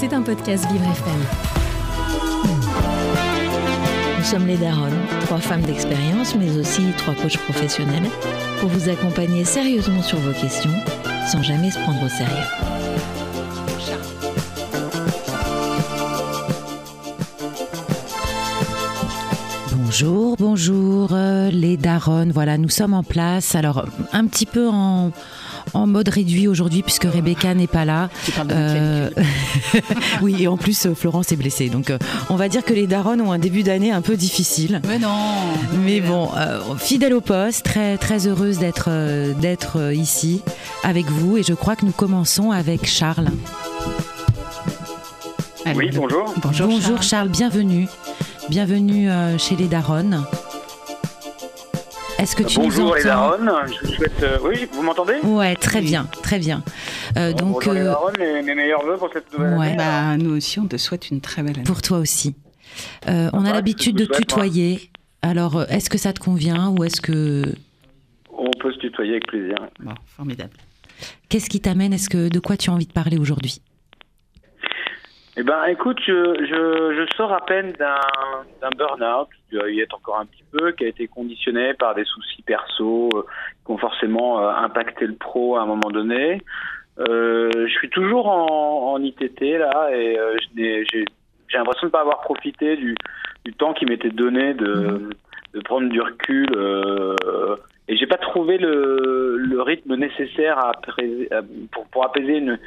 C'est un podcast Vivre FM. Nous sommes les Daronnes, trois femmes d'expérience, mais aussi trois coachs professionnels, pour vous accompagner sérieusement sur vos questions, sans jamais se prendre au sérieux. Bonjour, bonjour euh, les Daronnes. Voilà, nous sommes en place. Alors, un petit peu en, en mode réduit aujourd'hui puisque Rebecca n'est pas là. Euh, oui, et en plus euh, Florence est blessée. Donc euh, on va dire que les Daronnes ont un début d'année un peu difficile. Mais non. Mais bon, euh, fidèle au poste, très très heureuse d'être euh, d'être euh, ici avec vous et je crois que nous commençons avec Charles. Oui, bonjour. Bonjour. Bonjour Charles, bienvenue. Bienvenue euh, chez les Daronnes. Est-ce que tu nous bonjour les entends Daronnes. Je vous souhaite. euh, Oui, vous m'entendez Ouais, très bien, très bien. Euh, donc Bonjour les euh, mes, mes meilleurs voeux pour cette nouvelle Ouais. année. Bah, nous aussi, on te souhaite une très belle année. Pour toi aussi. Euh, on a l'habitude de tutoyer. Alors, est-ce que ça te convient ou est-ce que On peut se tutoyer avec plaisir. Bon, formidable. qu'est-ce qui t'amène? Est-ce que de quoi tu as envie de parler aujourd'hui? Eh ben, écoute, je, je, sors à peine d'un burn-out, qui y être encore un petit peu, qui a été conditionné par des soucis perso euh, qui ont forcément euh, impacté le pro à un moment donné. Euh, je suis toujours en, ITT là et j'ai l'impression de ne pas avoir profité du, temps qui m'était donné de, de prendre du recul et j'ai pas trouvé le, le rythme nécessaire à- pour, pour apaiser une,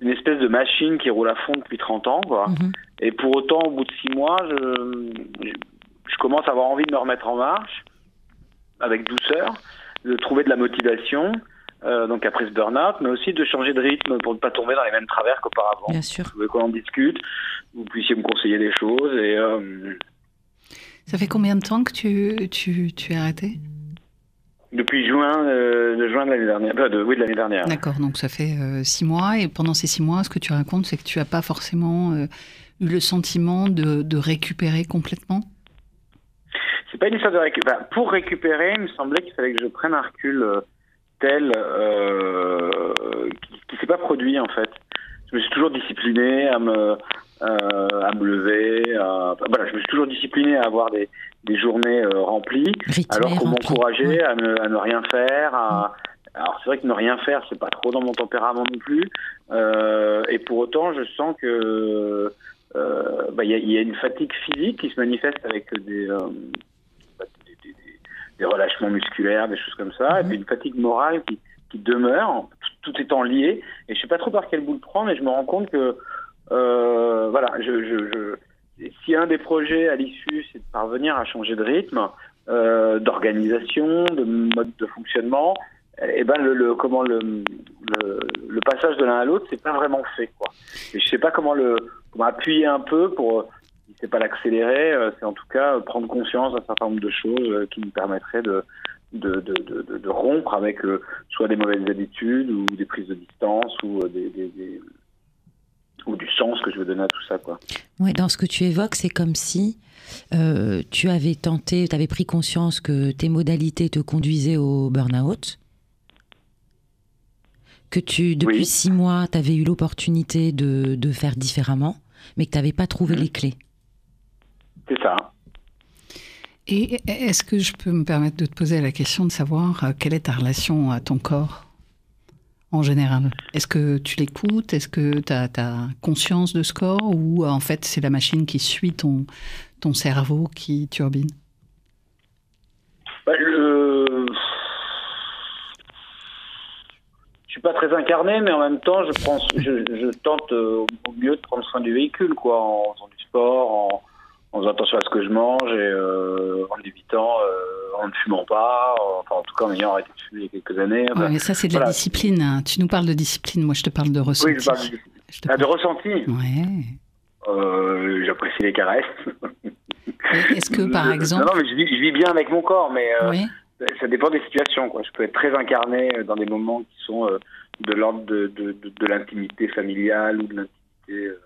une espèce de machine qui roule à fond depuis 30 ans quoi. Mhm. Et pour autant, au bout de six mois, je, je, je commence à avoir envie de me remettre en marche, avec douceur, de trouver de la motivation, euh, donc après ce burn-out, mais aussi de changer de rythme pour ne pas tomber dans les mêmes travers qu'auparavant. Bien sûr. Je voulais qu'on en discute, vous puissiez me conseiller des choses, et euh, Ça fait combien de temps que tu, tu, tu es arrêté? Depuis juin, euh, de juin de l'année dernière, de, oui, de l'année dernière. D'accord, donc ça fait euh, six mois. Et pendant ces six mois, ce que tu racontes, c'est que tu n'as pas forcément euh, eu le sentiment de, de récupérer complètement? C'est pas une histoire de récupérer. pour récupérer, il me semblait qu'il fallait que je prenne un recul tel qui, qui s'est pas produit en fait. Je me suis toujours discipliné à me euh, à me lever. à- voilà, je me suis toujours discipliné à avoir des, des journées euh, remplies, Rythmé, alors qu'on m'encourageait à, ne, à ne rien faire. À, alors c'est vrai que ne rien faire, c'est pas trop dans mon tempérament non plus. Euh, et pour autant, je sens que euh, bah, il y, a, il y a une fatigue physique qui se manifeste avec des, euh, bah, des, des- relâchements musculaires, des choses comme ça, et Mhm. puis une fatigue morale qui, qui demeure, tout, étant lié. Et je sais pas trop par quel bout le prendre, mais je me rends compte que euh, voilà, si un des projets à l'issue, c'est de parvenir à changer de rythme, euh, d'organisation, de mode de fonctionnement, et ben le, comment le, passage de l'un à l'autre, c'est pas vraiment fait quoi. Et je sais pas comment le appuyer un peu pour c'est pas l'accélérer, euh, c'est en tout cas prendre conscience d'un certain nombre de choses qui me permettraient de de, de, de, rompre avec euh, soit des mauvaises habitudes ou des prises de distance ou euh, des, des, des- ou du sens que je veux donner à tout ça quoi. Ouais, dans ce que tu évoques, c'est comme si euh, tu avais tenté, tu avais pris conscience que tes modalités te conduisaient au burn-out, que tu, depuis Oui. six mois, tu avais eu l'opportunité de, de faire différemment, mais que tu n'avais pas trouvé Mhm. les clés. C'est ça. Et est-ce que je peux me permettre de te poser la question de savoir euh, quelle est ta relation à ton corps en général? Est-ce que tu l'écoutes? Est-ce que tu as, conscience de ce corps? Ou euh, en fait c'est la machine qui suit ton, cerveau qui turbine? Bah, le- Je suis pas très incarné, mais en même temps, je, prends, je, tente euh, au mieux de prendre soin du véhicule, quoi, en faisant du sport, en faisant attention à ce que je mange et euh, en évitant, euh, en ne fumant pas, enfin en tout cas en ayant arrêté de fumer il y a quelques années. Enfin, Ouais, mais ça c'est de la discipline. hein. Tu nous parles de discipline, moi je te parle de ressenti. oui, je parle Je te ah, de ressenti? Ouais. Euh, J'apprécie les caresses. Est-ce que par exemple, Non, non, mais je vis, je vis bien avec mon corps, mais euh, Oui. ça dépend des situations. Quoi. Je peux être très incarné dans des moments qui sont euh, de l'ordre de, de, de, de l'intimité familiale ou de l'intimité.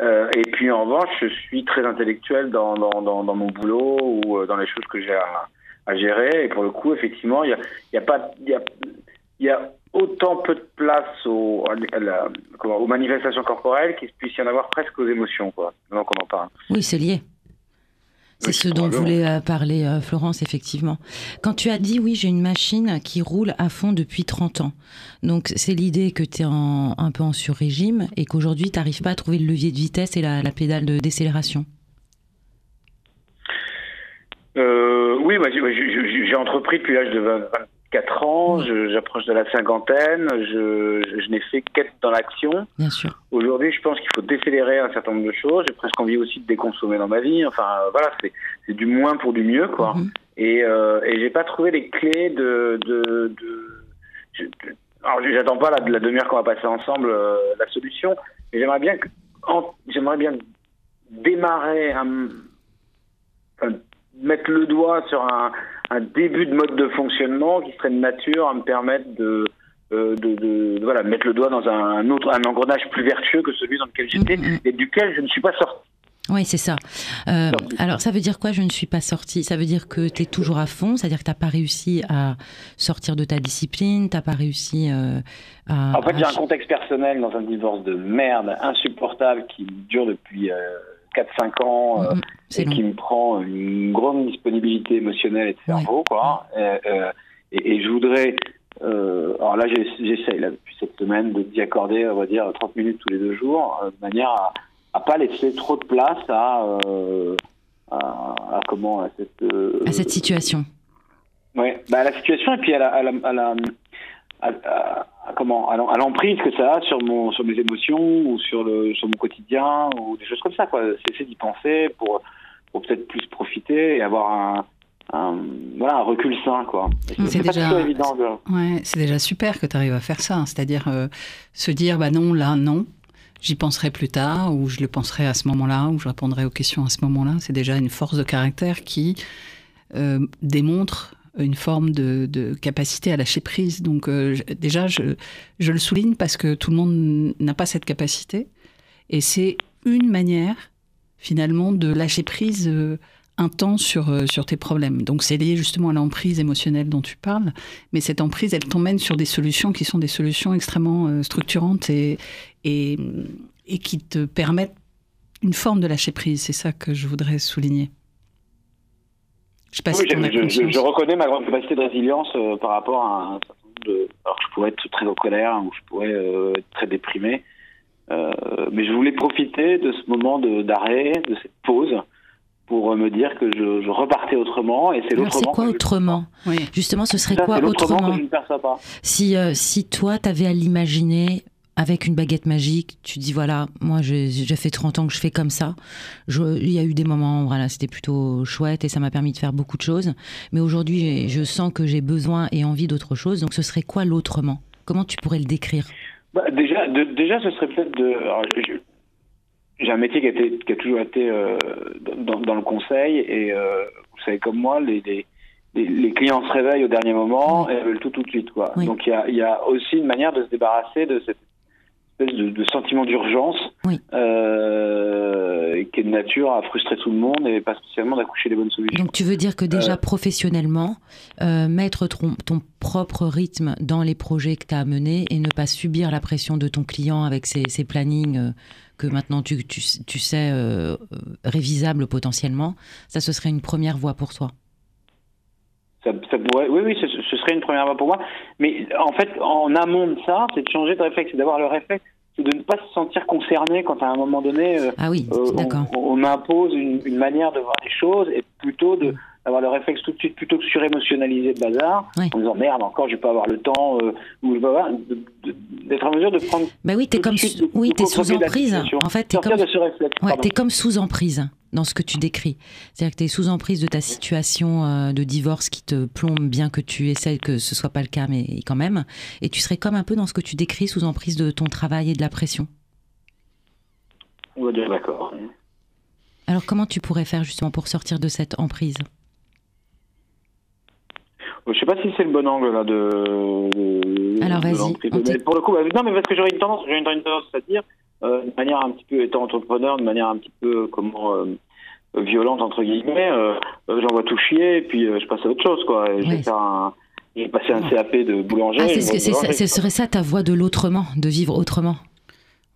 Euh, et puis en revanche, je suis très intellectuel dans, mon boulot ou euh, dans les choses que j'ai à, gérer. Et pour le coup, effectivement, il y a, pas. Y y a autant peu de place aux, aux manifestations corporelles qu'il puisse y en avoir presque aux émotions, quoi. Donc on en parle. Oui, c'est lié. C'est ce dont voulait euh, parler euh, Florence, effectivement. Quand tu as dit, oui, j'ai une machine qui roule à fond depuis 30 ans. Donc, c'est l'idée que tu es un peu en sur-régime et qu'aujourd'hui, tu n'arrives pas à trouver le levier de vitesse et la, pédale de décélération. Euh, oui, j'ai entrepris depuis l'âge de 20, 4 ans, j'approche de la cinquantaine, je, je, n'ai fait qu'être dans l'action. Bien sûr. Aujourd'hui, je pense qu'il faut décélérer un certain nombre de choses. J'ai presque envie aussi de déconsommer dans ma vie. Enfin, voilà, c'est du moins pour du mieux, quoi. Mhm. Et, euh, et j'ai pas trouvé les clés de. de, de, alors, j'attends pas la, la demi-heure qu'on va passer ensemble euh, la solution, mais j'aimerais bien que, j'aimerais bien démarrer, un, mettre le doigt sur un, un début de mode de fonctionnement qui serait de nature à me permettre de, euh, de, de, voilà, mettre le doigt dans un, autre un engrenage plus vertueux que celui dans lequel j'étais mm, mm. et duquel je ne suis pas sorti. Oui, c'est ça. Euh, alors, ça veut dire quoi, je ne suis pas sorti? Ça veut dire que tu es toujours à fond, c'est-à-dire que tu n'as pas réussi à sortir de ta discipline, tu n'as pas réussi euh, à... En fait, j'ai un contexte personnel dans un divorce de merde insupportable qui dure depuis 4-5 ans euh, et qui me prend une grande disponibilité émotionnelle et de cerveau, quoi. Euh, et, et, je voudrais, euh, alors là, j'essaye depuis cette semaine de d'y accorder, on va dire, 30 minutes tous les deux jours, de manière à, à pas laisser trop de place à, à, comment, à cette, à cette situation. Oui, bah, à la situation et puis à la, à la, à la à, comment? À l'emprise que ça a sur mon sur mes émotions ou sur le sur mon quotidien ou des choses comme ça quoi c'est d'y penser pour pour peut-être plus profiter et avoir un, un, voilà, un recul sain. quoi. C'est déjà, évident. Ouais, c'est déjà super que tu arrives à faire ça. Hein. C'est-à-dire euh, se dire, bah non, là, non. J'y penserai plus tard, ou je le penserai à ce moment-là, ou je répondrai aux questions à ce moment-là. C'est déjà une force de caractère qui euh, démontre une forme de, capacité à lâcher prise. Donc euh, déjà, je, je, le souligne parce que tout le monde n'a pas cette capacité. Et c'est une manière, finalement, de lâcher prise euh, un temps sur, euh, sur tes problèmes. Donc c'est lié justement à l'emprise émotionnelle dont tu parles. Mais cette emprise, elle t'emmène sur des solutions qui sont des solutions extrêmement structurantes et, et, et qui te permettent une forme de lâcher prise. C'est ça que je voudrais souligner. Je, je, reconnais ma grande capacité de résilience euh, par rapport à un certain nombre de. Alors, je pourrais être très en colère ou je pourrais euh, être très déprimé. Euh, mais je voulais profiter de ce moment d'arrêt, de, cette pause, pour me dire que je, repartais autrement. Et c'est l'autrement. C'est quoi autrement? Justement, ce serait quoi autrement? Si, si toi, tu avais à l'imaginer avec une baguette magique, tu dis voilà, moi j'ai fait 30 ans que je fais comme ça. il y a eu des moments, voilà, c'était plutôt chouette et ça m'a permis de faire beaucoup de choses. Mais aujourd'hui, je sens que j'ai besoin et envie d'autre chose. Donc ce serait quoi l'autrement? Comment tu pourrais le décrire? Bah, déjà, déjà, ce serait peut-être de. J'ai un métier qui a, été, qui a toujours été euh, dans, le conseil et euh, vous savez comme moi, les, les, clients se réveillent au dernier moment et veulent tout tout de suite. Quoi. Donc il y a, y a aussi une manière de se débarrasser de cette de, sentiment d'urgence euh, qui est de nature à frustrer tout le monde et pas spécialement d'accoucher les bonnes solutions. Donc tu veux dire que déjà euh, professionnellement, euh, mettre ton, ton, propre rythme dans les projets que tu as à mener et ne pas subir la pression de ton client avec ses, ses plannings que maintenant tu, tu, tu sais révisables potentiellement, ça ce serait une première voie pour toi? Ça, ça pourrait, oui, oui, ce, ce, serait une première voie pour moi. Mais en fait, en amont de ça, c'est de changer de réflexe, c'est d'avoir le réflexe c'est de ne pas se sentir concerné quand à un moment donné euh, ah oui, euh, on, impose une, une, manière de voir les choses et plutôt de d'avoir le réflexe tout de suite plutôt que surémotionnaliser le bazar en disant merde encore je vais pas avoir le temps euh, ou je vais avoir d'être en mesure de prendre bah oui t'es comme oui t'es sous emprise en fait t'es comme ouais, es comme sous emprise dans ce que tu décris. C'est-à-dire que tu es sous emprise de ta situation euh, de divorce qui te plombe, bien que tu essaies que ce soit pas le cas, mais quand même. Et tu serais comme un peu dans ce que tu décris, sous emprise de ton travail et de la pression. On va dire d'accord. Alors comment tu pourrais faire justement pour sortir de cette emprise? Je sais pas si c'est le bon angle là de. Alors vas-y. Pour le coup, bah, non, mais parce que j'aurais une tendance, j'aurais une tendance à dire, euh, de manière un petit peu étant entrepreneur, de manière un petit peu comment euh, violente entre guillemets, euh, j'envoie tout chier et puis je passe à autre chose quoi. Et Je vais faire un, J'ai passé un CAP de boulanger. Ah, ce serait ça ta voie de l'autrement, de vivre autrement.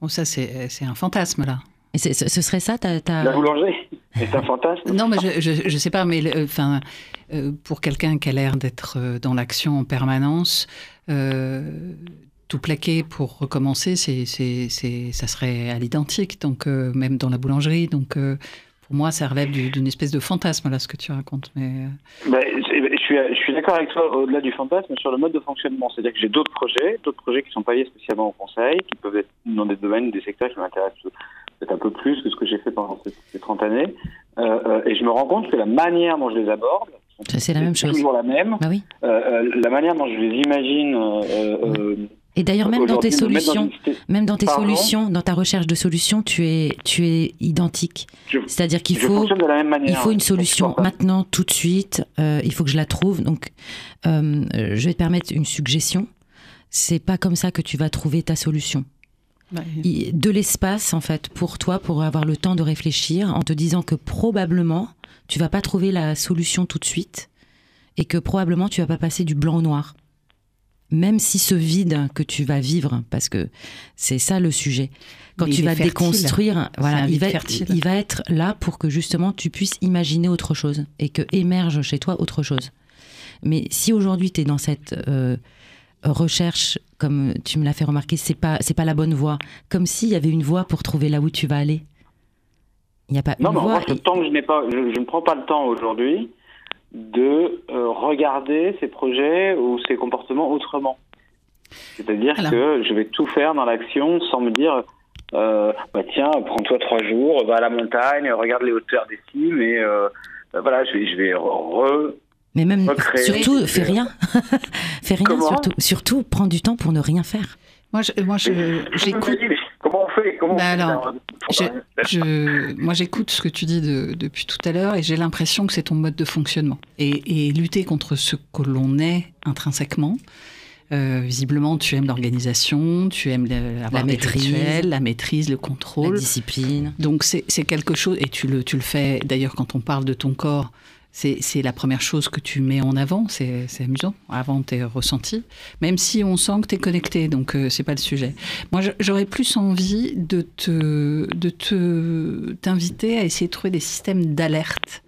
Bon, ça, c'est un fantasme, là. Et ce serait ça ta, ta... La boulangerie? C'est un fantasme? Non, mais je ne sais pas, mais enfin, euh, pour quelqu'un qui a l'air d'être euh, dans l'action en permanence, euh, tout plaquer pour recommencer, c'est, c'est, c'est, ça serait à l'identique, donc même dans la boulangerie. Donc pour moi, ça relève d'une espèce de fantasme, là, ce que tu racontes. Mais... Ben, je, suis, je suis d'accord avec toi au-delà du fantasme sur le mode de fonctionnement. C'est-à-dire que j'ai d'autres projets, d'autres projets qui sont pas liés spécialement au conseil, qui peuvent être dans des domaines, des secteurs qui m'intéressent peut-être un peu plus que ce que j'ai fait pendant ces, 30 années. Euh, et je me rends compte que la manière dont je les aborde, c'est la même chose. toujours la même. Bah oui. Euh, euh, la manière dont je les imagine. Et d'ailleurs, même dans tes solutions, même dans tes solutions, dans ta recherche de solutions, tu es, tu es identique. C'est-à-dire qu'il faut, il faut une solution maintenant, tout de suite. il faut que je la trouve. Donc, je vais te permettre une suggestion. C'est pas comme ça que tu vas trouver ta solution de l'espace en fait pour toi pour avoir le temps de réfléchir en te disant que probablement tu vas pas trouver la solution tout de suite et que probablement tu vas pas passer du blanc au noir. Même si ce vide que tu vas vivre parce que c'est ça le sujet quand tu vas déconstruire voilà il va, il va être là pour que justement tu puisses imaginer autre chose et que émerge chez toi autre chose. Mais si aujourd'hui tu es dans cette euh, recherche, comme tu me l'as fait remarquer, c'est pas c'est pas la bonne voie. Comme s'il y avait une voie pour trouver là où tu vas aller. Il n'y a pas non, une voie. Moi, je, temps je n'ai pas, je, ne prends pas le temps aujourd'hui de euh, regarder ces projets ou ces comportements autrement. C'est-à-dire que je vais tout faire dans l'action sans me dire euh, bah tiens, prends-toi trois jours, va à la montagne, regarde les hauteurs des cimes et euh, bah, voilà, je vais, je vais re mais même, surtout, fais rien. fais rien, surtout. Surtout, prends du temps pour ne rien faire. Moi, moi, j'écoute. Comment on fait? Comment bah alors, je, moi, j'écoute ce que tu dis depuis tout à l'heure et j'ai l'impression que c'est ton mode de fonctionnement. Et, lutter contre ce que l'on est intrinsèquement. Euh, visiblement, tu aimes l'organisation, tu aimes la maîtrise, la maîtrise, le contrôle, la discipline. Donc c'est quelque chose, et tu le, tu le fais d'ailleurs quand on parle de ton corps, c'est la première chose que tu mets en avant, c'est amusant, avant tes ressentis, même si on sent que tu es connecté, donc euh, c'est pas le sujet. Moi, j'aurais plus envie de te de te t'inviter à essayer de trouver des systèmes d'alerte.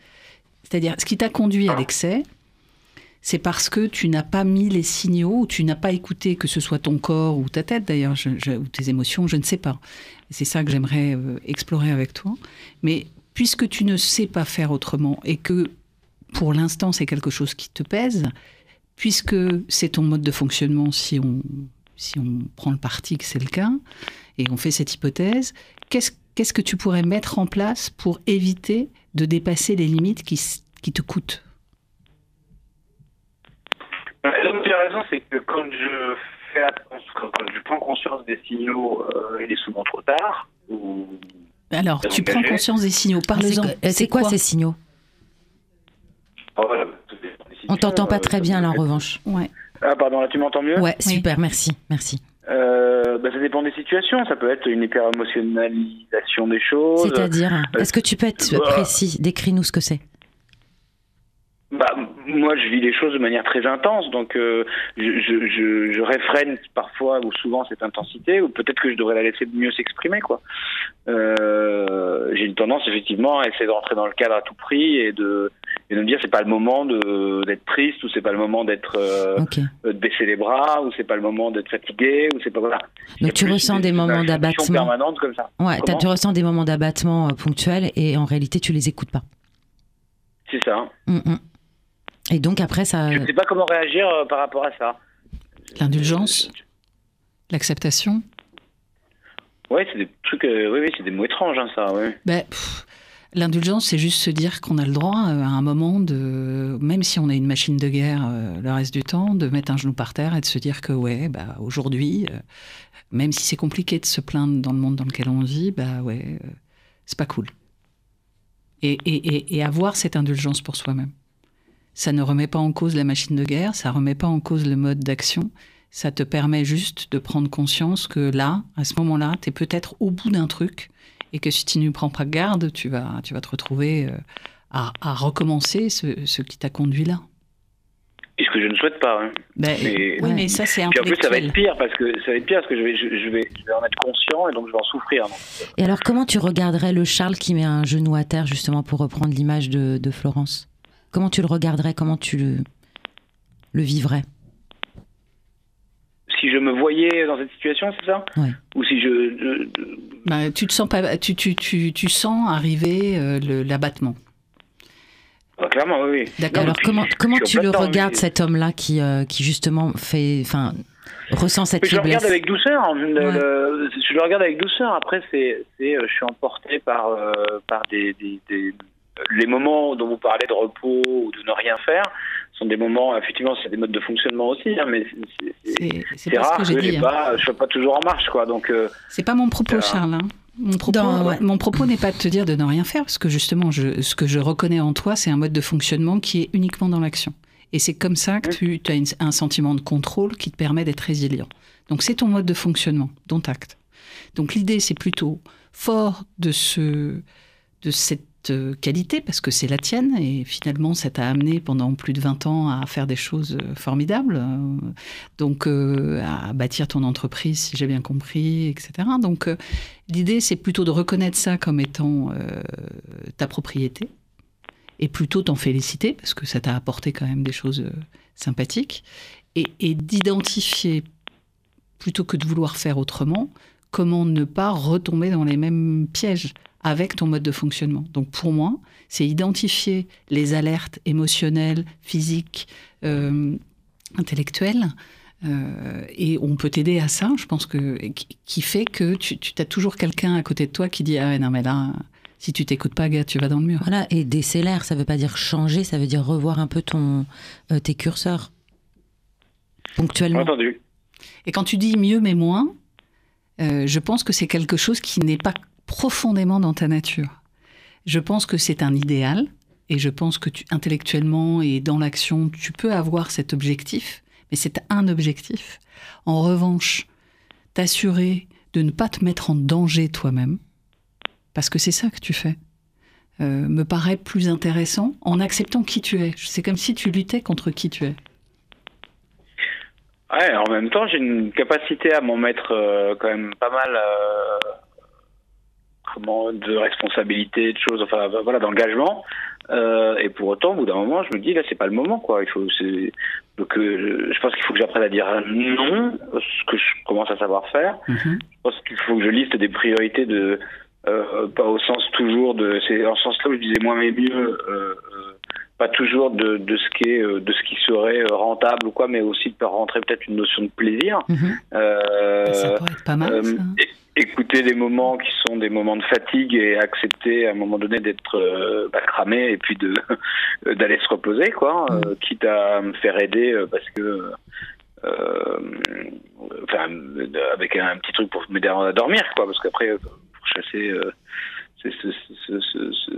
C'est-à-dire, ce qui t'a conduit à l'excès, c'est parce que tu n'as pas mis les signaux, ou tu n'as pas écouté, que ce soit ton corps ou ta tête d'ailleurs, ou tes émotions, je ne sais pas. C'est ça que j'aimerais euh, explorer avec toi. Mais puisque tu ne sais pas faire autrement et que pour l'instant, c'est quelque chose qui te pèse, puisque c'est ton mode de fonctionnement si on, si on prend le parti que c'est le cas, et on fait cette hypothèse, qu'est-ce qu'est-ce que tu pourrais mettre en place pour éviter de dépasser les limites qui, qui te coûtent? Bah, as raison, c'est que quand je, fais quand je prends conscience des signaux, euh, il est souvent trop tard. Alors, tu prends conscience des signaux, parle-en. C'est quoi ces signaux? On t'entend pas très bien là en revanche. Ouais. Ah pardon, là tu m'entends mieux? Ouais, super, merci, merci. Euh, bah, ça dépend des situations. Ça peut être une hyper-émotionnalisation des choses. C'est-à-dire, euh, est-ce que tu peux être bah, précis? Décris-nous ce que c'est. Bah, moi, je vis les choses de manière très intense, donc euh, je, je, je, réfrène parfois ou souvent cette intensité, ou peut-être que je devrais la laisser mieux s'exprimer, quoi. Euh, j'ai une tendance effectivement à essayer de rentrer dans le cadre à tout prix et de, et de me dire c'est pas le moment de d'être triste ou c'est pas le moment d'être euh, de baisser les bras ou c'est pas le moment d'être fatigué ou c'est pas voilà. Donc tu ressens des, moments d'abattement permanente comme ça. Ouais, tu ressens des moments d'abattement ponctuels et en réalité tu les écoutes pas. C'est ça. Mm, mm. Et donc après, ça. Je ne sais pas comment réagir euh, par rapport à ça. L'indulgence? L'acceptation? Ouais, c'est des trucs. Euh, oui, oui, c'est des mots étranges, hein, ça. Ouais. Ben, L'indulgence, c'est juste se dire qu'on a le droit euh, à un moment de, même si on est une machine de guerre le reste du temps, de mettre un genou par terre et de se dire que ouais, bah aujourd'hui, même si c'est compliqué de se plaindre dans le monde dans lequel on vit, bah ouais, c'est pas cool. Et, et, et avoir cette indulgence pour soi-même ça ne remet pas en cause la machine de guerre, ça remet pas en cause le mode d'action. Ça te permet juste de prendre conscience que là, à ce moment-là, tu es peut-être au bout d'un truc et que si tu ne prends pas garde, tu vas, tu vas te retrouver euh, à, recommencer ce, qui t'a conduit là. Et ce que je ne souhaite pas. Hein. Ben, mais, oui, mais ça, c'est un Puis en plus, ça va être pire parce que ça va être pire parce que je vais, je, vais, je vais en être conscient et donc je vais en souffrir. Et alors, comment tu regarderais le Charles qui met un genou à terre, justement, pour reprendre l'image de, de, Florence? Comment tu le regarderais? Comment tu le, le vivrais? Si je me voyais dans cette situation, c'est ça? Ouais. Ou si je, bah, tu te sens pas, tu, tu, tu, tu sens arriver euh, l'abattement. Ah, clairement, oui. D'accord. Alors comment, comment tu le regardes, cet homme-là qui, euh, qui justement fait, enfin, ressent cette je faiblesse le regarde avec douceur. Hein. Le, ouais. le, je le regarde avec douceur. Après, c'est, je suis emporté par, euh, par des, des, des, les moments dont vous parlez de repos ou de ne rien faire sont des moments, effectivement, c'est des modes de fonctionnement aussi, hein, mais c'est rare que, que je ne hein. sois pas toujours en marche. quoi. Donc, euh, c'est pas mon propos, Charles. Hein. Mon propos, Dans, ouais. mon propos n'est pas de te dire de ne rien faire, parce que justement, je, ce que je reconnais en toi, c'est un mode de fonctionnement qui est uniquement dans l'action. Et c'est comme ça que tu, tu as une, un sentiment de contrôle qui te permet d'être résilient. Donc c'est ton mode de fonctionnement, dont acte. Donc l'idée, c'est plutôt fort de, ce, de cette qualité parce que c'est la tienne et finalement ça t'a amené pendant plus de 20 ans à faire des choses formidables, donc euh, à bâtir ton entreprise si j'ai bien compris, etc. Donc euh, l'idée c'est plutôt de reconnaître ça comme étant euh, ta propriété et plutôt t'en féliciter parce que ça t'a apporté quand même des choses sympathiques et d'identifier plutôt que de vouloir faire autrement comment ne pas retomber dans les mêmes pièges avec ton mode de fonctionnement. Donc pour moi, c'est identifier les alertes émotionnelles, physiques, euh, intellectuelles. Euh, et on peut t'aider à ça, je pense que qui fait que tu, tu as toujours quelqu'un à côté de toi qui dit ah ouais, non mais là si tu t'écoutes pas gars tu vas dans le mur. Voilà et décélère ça veut pas dire changer ça veut dire revoir un peu ton euh, tes curseurs ponctuellement. Entendu. Et quand tu dis mieux mais moins, euh, je pense que c'est quelque chose qui n'est pas profondément dans ta nature. Je pense que c'est un idéal et je pense que tu, intellectuellement et dans l'action, tu peux avoir cet objectif, mais c'est un objectif. En revanche, t'assurer de ne pas te mettre en danger toi-même, parce que c'est ça que tu fais, euh, me paraît plus intéressant en acceptant qui tu es. C'est comme si tu luttais contre qui tu es. Ouais, en même temps, j'ai une capacité à m'en mettre euh, quand même pas mal euh, comment, de responsabilité, de choses, enfin voilà, d'engagement. Euh, et pour autant, au bout d'un moment, je me dis là, c'est pas le moment, quoi. Il faut, donc, euh, je pense qu'il faut que j'apprenne à dire non, ce que je commence à savoir faire. Mhm. Je pense qu'il faut que je liste des priorités de, euh, pas au sens toujours de, c'est en ce sens-là où je disais moins mais mieux. Euh, pas toujours de, de ce qui est de ce qui serait rentable ou quoi mais aussi de faire rentrer peut-être une notion de plaisir Mhm. euh, Ça pourrait être pas mal, euh, ça. écouter des moments qui sont des moments de fatigue et accepter à un moment donné d'être euh, bah, cramé et puis de d'aller se reposer quoi euh, quitte à me faire aider euh, parce que euh, enfin euh, avec un, petit truc pour m'aider à dormir quoi parce qu'après euh, pour chasser euh, c'est ce, ce, ce, ce,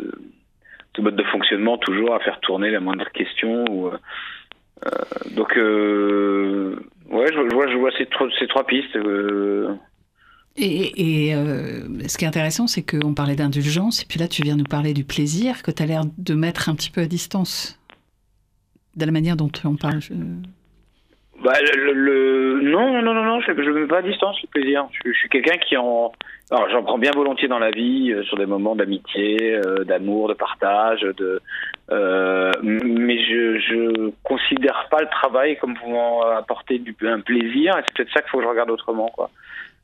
ce mode de fonctionnement toujours à faire tourner la moindre question ou euh, euh, donc euh, ouais je, vois je vois ces trois ces trois pistes euh, Et, et ce qui est intéressant, c'est qu'on parlait d'indulgence, et puis là, tu viens nous parler du plaisir que tu as l'air de mettre un petit peu à distance. De la manière dont on parle. Bah, le, le- non, non, non, non, je ne mets pas à distance le plaisir. Je, je suis quelqu'un qui en. Alors, j'en prends bien volontiers dans la vie, euh, sur des moments d'amitié, euh, d'amour, de partage, de. euh, mais je je considère pas le travail comme pouvant apporter du, un plaisir, et c'est peut-être ça qu'il faut que je regarde autrement, quoi.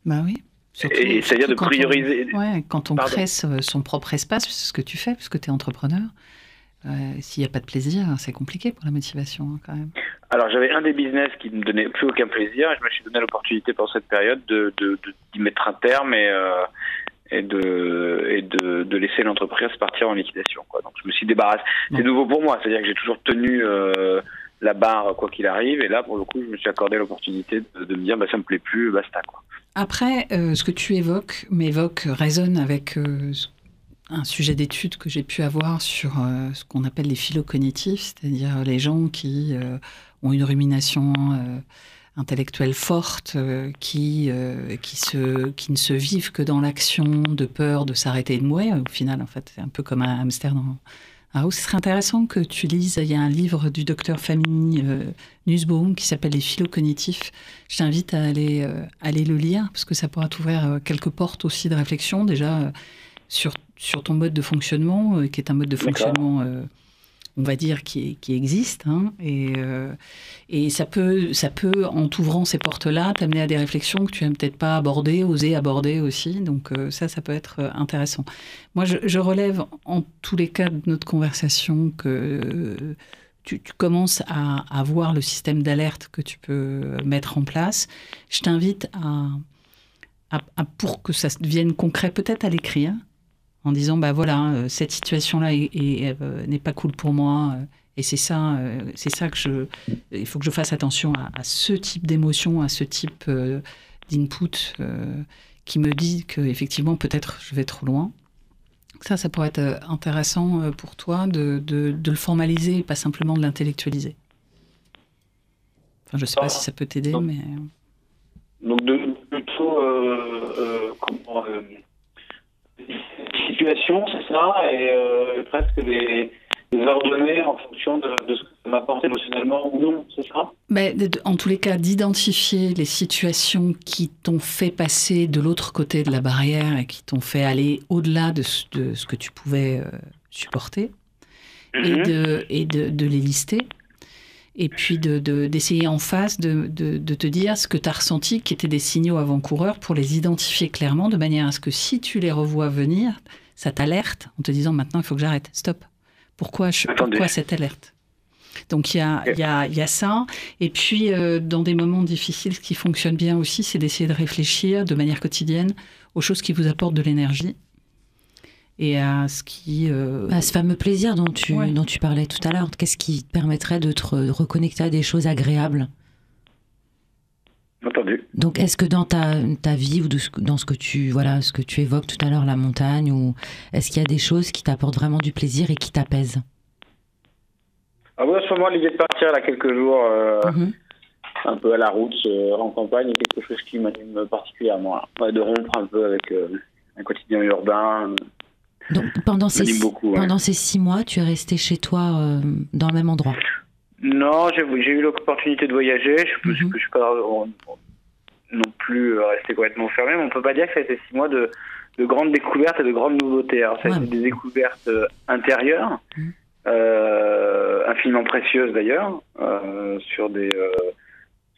Bah oui. Surtout- Et c'est-à-dire de on- prioriser. ouais, quand on Pardon. crée son propre espace, c'est ce que tu fais, puisque tu es entrepreneur. Euh, S'il n'y a pas de plaisir, c'est compliqué pour la motivation, hein, quand même. Alors j'avais un des business qui ne me donnait plus aucun plaisir et je me suis donné l'opportunité pendant cette période de de- de- d'y mettre un terme et euh, et de et de, de laisser l'entreprise partir en liquidation quoi. Donc je me suis débarrassé. C'est nouveau pour moi, c'est-à-dire que j'ai toujours tenu euh, la barre quoi qu'il arrive et là pour le coup je me suis accordé l'opportunité de, de me dire bah ça me plaît plus, basta quoi. Après, euh, ce que tu évoques m'évoque, résonne avec euh, ce- un sujet d'étude que j'ai pu avoir sur euh, ce qu'on appelle les phylocognitifs, c'est-à-dire les gens qui euh, ont une rumination euh, intellectuelle forte, qui, qui, ne se vivent que dans l'action, de peur de s'arrêter et de mourir. Au final, en fait, c'est un peu comme un hamster dans, Alors, ce serait intéressant que tu lises, il y a un livre du docteur Famille Nussbaum qui s'appelle Les philo cognitifs. Je t'invite à aller, aller le lire parce que ça pourra t'ouvrir quelques portes aussi de réflexion déjà sur, sur ton mode de fonctionnement, euh, qui est un mode de fonctionnement, euh, on va dire, qui, qui existe. hein. et, euh, et ça peut, ça peut, en t'ouvrant ces portes-là, t'amener à des réflexions que tu n'as peut-être pas abordées, osé aborder aussi. Donc ça, ça peut être intéressant. Moi, je, je relève en tous les cas de notre conversation que tu, tu commences à, à voir le système d'alerte que tu peux mettre en place. Je t'invite à, à- à- pour que ça devienne concret, peut-être à l'écrire, en disant bah voilà, euh, cette situation-là est- est, euh, n'est pas cool pour moi. euh, et c'est ça, c'est ça que je. Il faut que je fasse attention à, à ce type d'émotion, à ce type euh, d'input euh, qui me dit que effectivement peut-être je vais trop loin. Ça, ça pourrait être intéressant pour toi de, de, de le formaliser, et pas simplement de l'intellectualiser. Enfin, je sais pas si ça peut t'aider, mais Donc de, plutôt euh, comment c'est ça, et euh, presque des, des ordonnées en fonction de, de ce que ça m'apporte émotionnellement ou non, c'est ça? Mais de- en tous les cas, d'identifier les situations qui t'ont fait passer de l'autre côté de la barrière et qui t'ont fait aller au-delà de, ce- de ce que tu pouvais euh, supporter, et, Mhm. de, et de, de les lister. Et puis de- de- d'essayer en face de, de- de te dire ce que tu as ressenti, qui étaient des signaux avant-coureurs, pour les identifier clairement, de manière à ce que si tu les revois venir, ça t'alerte en te disant maintenant il faut que j'arrête, stop. Pourquoi, je, Attendez. pourquoi cette alerte? Donc il y a, il y, a, il y a ça. Et puis euh, dans des moments difficiles, ce qui fonctionne bien aussi, c'est d'essayer de réfléchir de manière quotidienne aux choses qui vous apportent de l'énergie et à ce qui... euh, À ce fameux plaisir dont tu, Ouais. dont tu parlais tout à l'heure, qu'est-ce qui te permettrait de te re- reconnecter à des choses agréables? Entendu. Donc, est-ce que dans ta, ta vie ou de ce que- dans ce que tu voilà, ce que tu évoques tout à l'heure, la montagne, ou est-ce qu'il y a des choses qui t'apportent vraiment du plaisir et qui t'apaisent? Ah oui, en ce moment, l'idée de partir là quelques jours euh, Mhm. un peu à la route, euh, en campagne, est quelque chose qui m'anime particulièrement. là. Ouais, de rompre un peu avec euh, un quotidien urbain, Donc, pendant ces, ouais. ces six mois, tu es resté chez toi dans le même endroit? Non, j'ai eu l'opportunité de voyager. Je ne Mhm. suis pas non plus euh, resté complètement fermé, mais on peut pas dire que ça a été six mois de, de grandes découvertes et de grandes nouveautés. Alors, ça a Ouais. été des découvertes euh, intérieures, Mhm. euh, infiniment précieuses d'ailleurs, euh, sur des euh,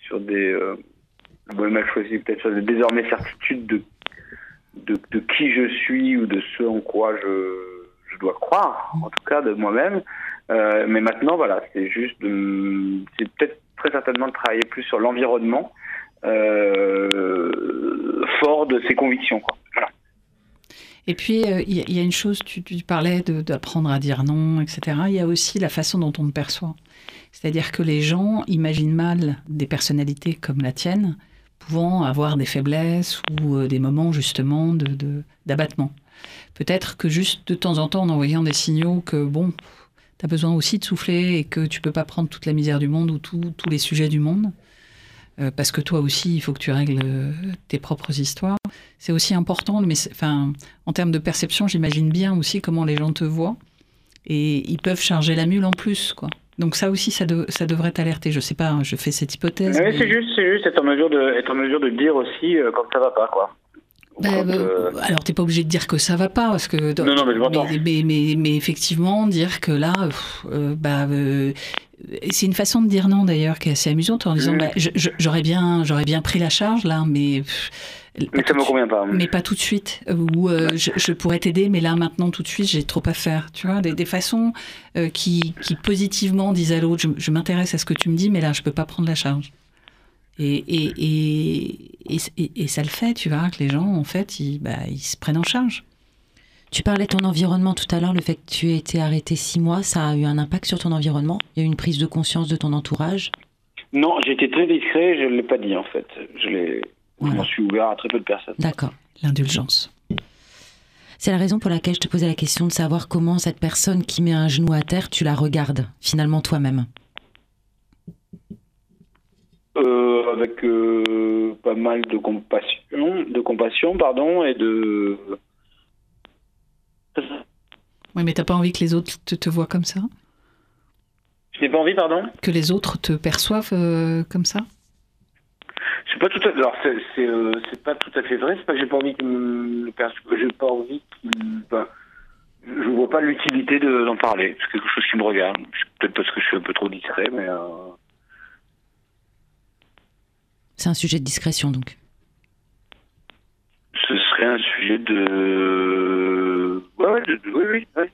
sur des mal choisi peut-être sur des désormais certitudes de, de de qui je suis ou de ce en quoi je je dois croire, en tout cas de moi-même. Euh, mais maintenant, voilà, c'est juste de, c'est peut-être très certainement de travailler plus sur l'environnement euh, fort de ses convictions. Et puis, euh, il il y a une chose, tu, parlais d'apprendre à dire non, etc. Il y a aussi la façon dont on te perçoit. C'est-à-dire que les gens imaginent mal des personnalités comme la tienne pouvant avoir des faiblesses ou euh, des moments justement d'abattement. Peut-être que juste de temps en temps, en envoyant des signaux que, bon, tu as besoin aussi de souffler et que tu peux pas prendre toute la misère du monde ou tout- tous les sujets du monde, euh, parce que toi aussi, il faut que tu règles euh, tes propres histoires. C'est aussi important, mais enfin, en termes de perception, j'imagine bien aussi comment les gens te voient. Et ils peuvent charger la mule en plus, quoi. Donc ça aussi, ça, de- ça devrait t'alerter. Je sais pas, hein, je fais cette hypothèse. Mais- c'est juste, c'est juste être en mesure de, être en mesure de dire aussi euh, quand ça va pas, quoi. Bah, Quand, bah, euh, Alors, t'es pas obligé de dire que ça va pas, parce que. Non, non, mais je m'entends. mais, mais, mais- mais effectivement, dire que là, euh, bah, euh, c'est une façon de dire non d'ailleurs qui est assez amusante en disant, bah, j'aurais bien, j'aurais bien pris la charge là, mais. mais ça me convient pas. Mais pas tout de suite. Ou euh, je, je pourrais t'aider, mais là maintenant tout de suite, j'ai trop à faire. Tu vois, des, des façons euh, qui, qui positivement disent à l'autre, je, je m'intéresse à ce que tu me dis, mais là je peux pas prendre la charge. Et, et, et, et, ça le fait, tu vois, que les gens en fait, ils, bah, ils se prennent en charge. Tu parlais de ton environnement tout à l'heure, le fait que tu aies été arrêté six mois, ça a eu un impact sur ton environnement? Il y a eu une prise de conscience de ton entourage? Non, j'ai été très discret, je ne l'ai pas dit en fait. Je l'ai, je Voilà. m'en suis ouvert à très peu de personnes. D'accord. L'indulgence. C'est la raison pour laquelle je te posais la question de savoir comment cette personne qui met un genou à terre, tu la regardes finalement toi-même. Euh, avec euh, pas mal de compassion, de compassion, pardon, et de Oui, mais t'as pas envie que les autres te, te voient comme ça? Je n'ai pas envie, pardon? Que les autres te perçoivent euh, comme ça? Sais pas tout à alors c'est c'est euh, c'est pas tout à fait vrai, c'est pas que j'ai pas envie qu'il me j'ai pas envie qu'il je vois pas l'utilité de- d'en parler, c'est quelque chose qui me regarde. C'est Peut-être parce que je suis un peu trop discret, mais euh, C'est un sujet de discrétion donc. ce serait un sujet de ouais, ouais, de- de- oui, oui, oui.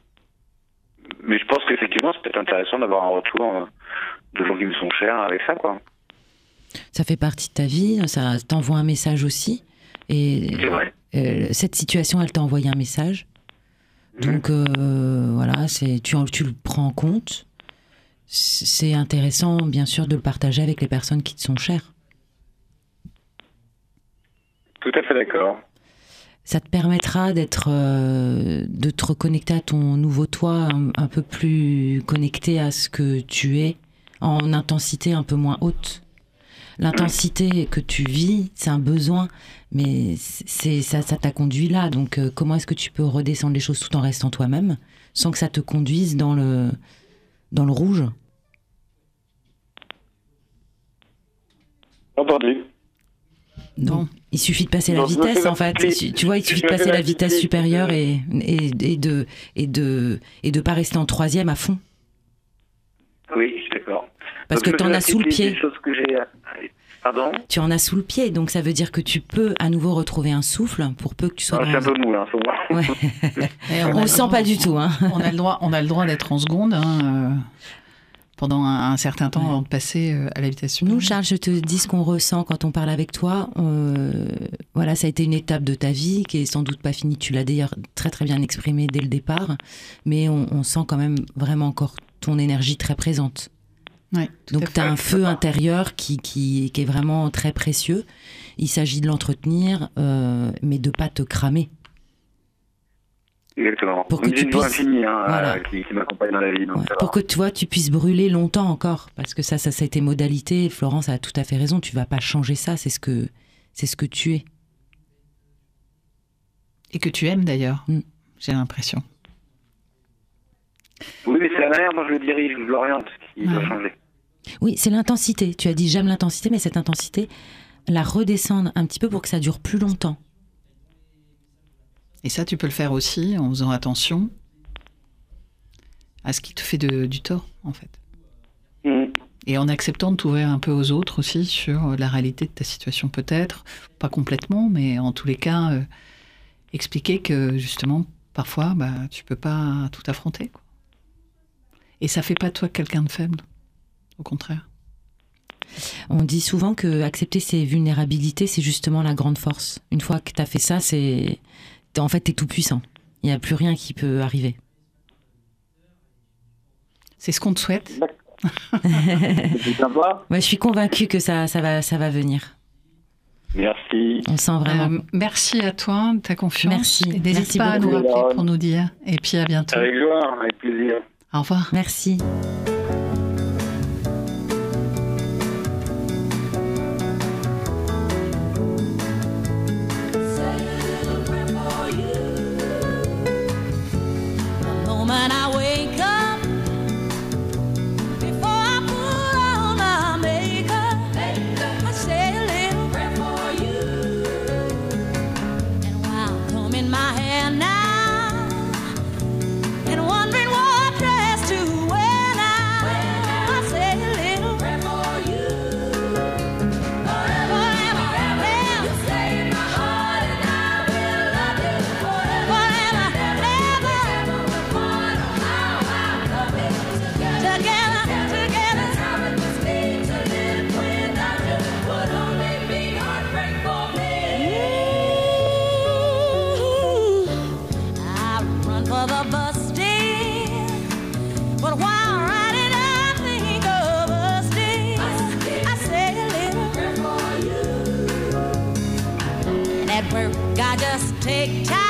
Mais je pense qu'effectivement, c'est peut-être intéressant d'avoir un retour euh, de gens qui me sont chers avec ça, quoi. Ça fait partie de ta vie, ça t'envoie un message aussi. Et C'est vrai. euh, cette situation, elle t'a envoyé un message. Donc euh, voilà, c'est tu, tu le prends en compte. C'est intéressant, bien sûr, de le partager avec les personnes qui te sont chères. Tout à fait d'accord. Ça te permettra d'être, euh, de te reconnecter à ton nouveau toi, un, un peu plus connecté à ce que tu es, en intensité un peu moins haute. L'intensité que tu vis, c'est un besoin, mais c'est ça, ça t'a conduit là. Donc, euh, comment est-ce que tu peux redescendre les choses tout en restant toi-même, sans que ça te conduise dans le dans le rouge? Entendu. Non. Bon. Il suffit de passer la vitesse en fait. Tu, tu vois, il suffit de passer la vitesse supérieure et, et, et de et de et de pas rester en troisième à fond. Oui, je suis d'accord. Parce Donc, que t'en fais as sous le pied. que j'ai. Pardon Tu en as sous le pied, donc ça veut dire que tu peux à nouveau retrouver un souffle pour peu que tu sois Ah, C'est un dans. peu mou, hein, faut voir. Ouais. On a le sent pas du tout, hein. on a le droit, on a le droit d'être en seconde hein, euh, pendant un, un certain temps Ouais. avant de passer euh, à vitesse Nous. Charles, je te dis ce qu'on ressent quand on parle avec toi. Euh, voilà, ça a été une étape de ta vie qui est sans doute pas finie. Tu l'as d'ailleurs très très bien exprimé dès le départ, mais on, on sent quand même vraiment encore ton énergie très présente. Ouais, Donc tu as un feu intérieur qui, qui, qui est vraiment très précieux. Il s'agit de l'entretenir, euh, mais de pas te cramer. Exactement. Pour que Une tu puisses- infinie, hein, Voilà. qui, qui m'accompagne dans la vie. Donc Ouais. ça va. Pour que tu vois, tu puisses brûler longtemps encore, parce que ça, ça, ça a été modalité. Florence a tout à fait raison. Tu vas pas changer ça. C'est ce que, c'est ce que tu es. Et que tu aimes d'ailleurs, Mm. j'ai l'impression. Oui, mais c'est la manière dont je le dirige, je l'oriente qui doit changer. Oui, c'est l'intensité. Tu as dit j'aime l'intensité, mais cette intensité, la redescendre un petit peu pour que ça dure plus longtemps. Et ça, tu peux le faire aussi en faisant attention à ce qui te fait de- du tort, en fait. Mhm. Et en acceptant de t'ouvrir un peu aux autres aussi sur la réalité de ta situation, peut-être. Pas complètement, mais en tous les cas, euh, expliquer que justement, parfois, bah, tu peux pas tout affronter. quoi. Et ça fait pas de toi quelqu'un de faible. Au contraire. On dit souvent que accepter ses vulnérabilités, c'est justement la grande force. Une fois que tu as fait ça, c'est en fait tu es tout puissant. Il n'y a plus rien qui peut arriver. C'est ce qu'on te souhaite. Ouais, je suis convaincue que ça, ça, va, ça va venir. Merci. On sent vraiment. Euh, merci à toi de ta confiance. Merci. N'hésite pas à nous rappeler pour nous dire. Et puis à bientôt. Avec joie, avec plaisir. Au revoir. Merci. Take time.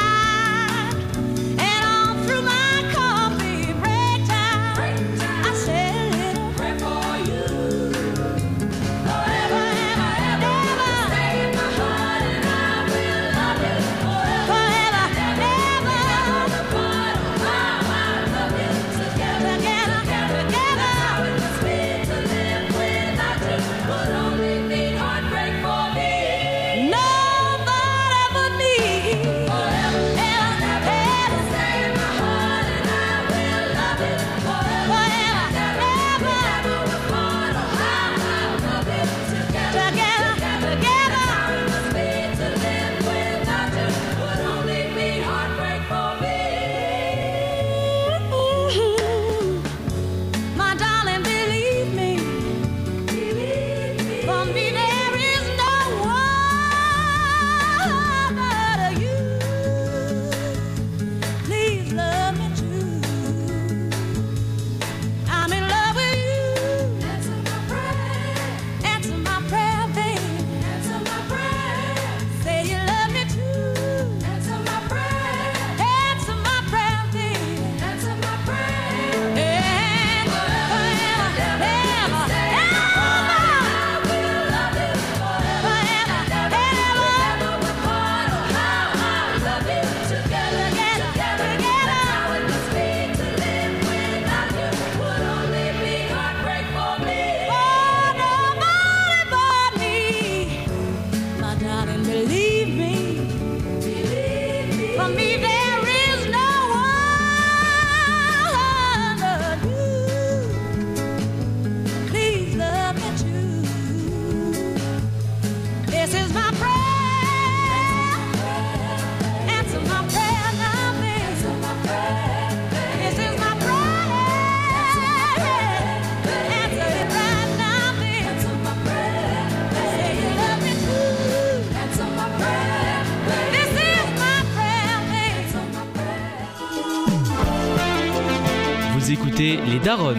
Écoutez Les Daronnes.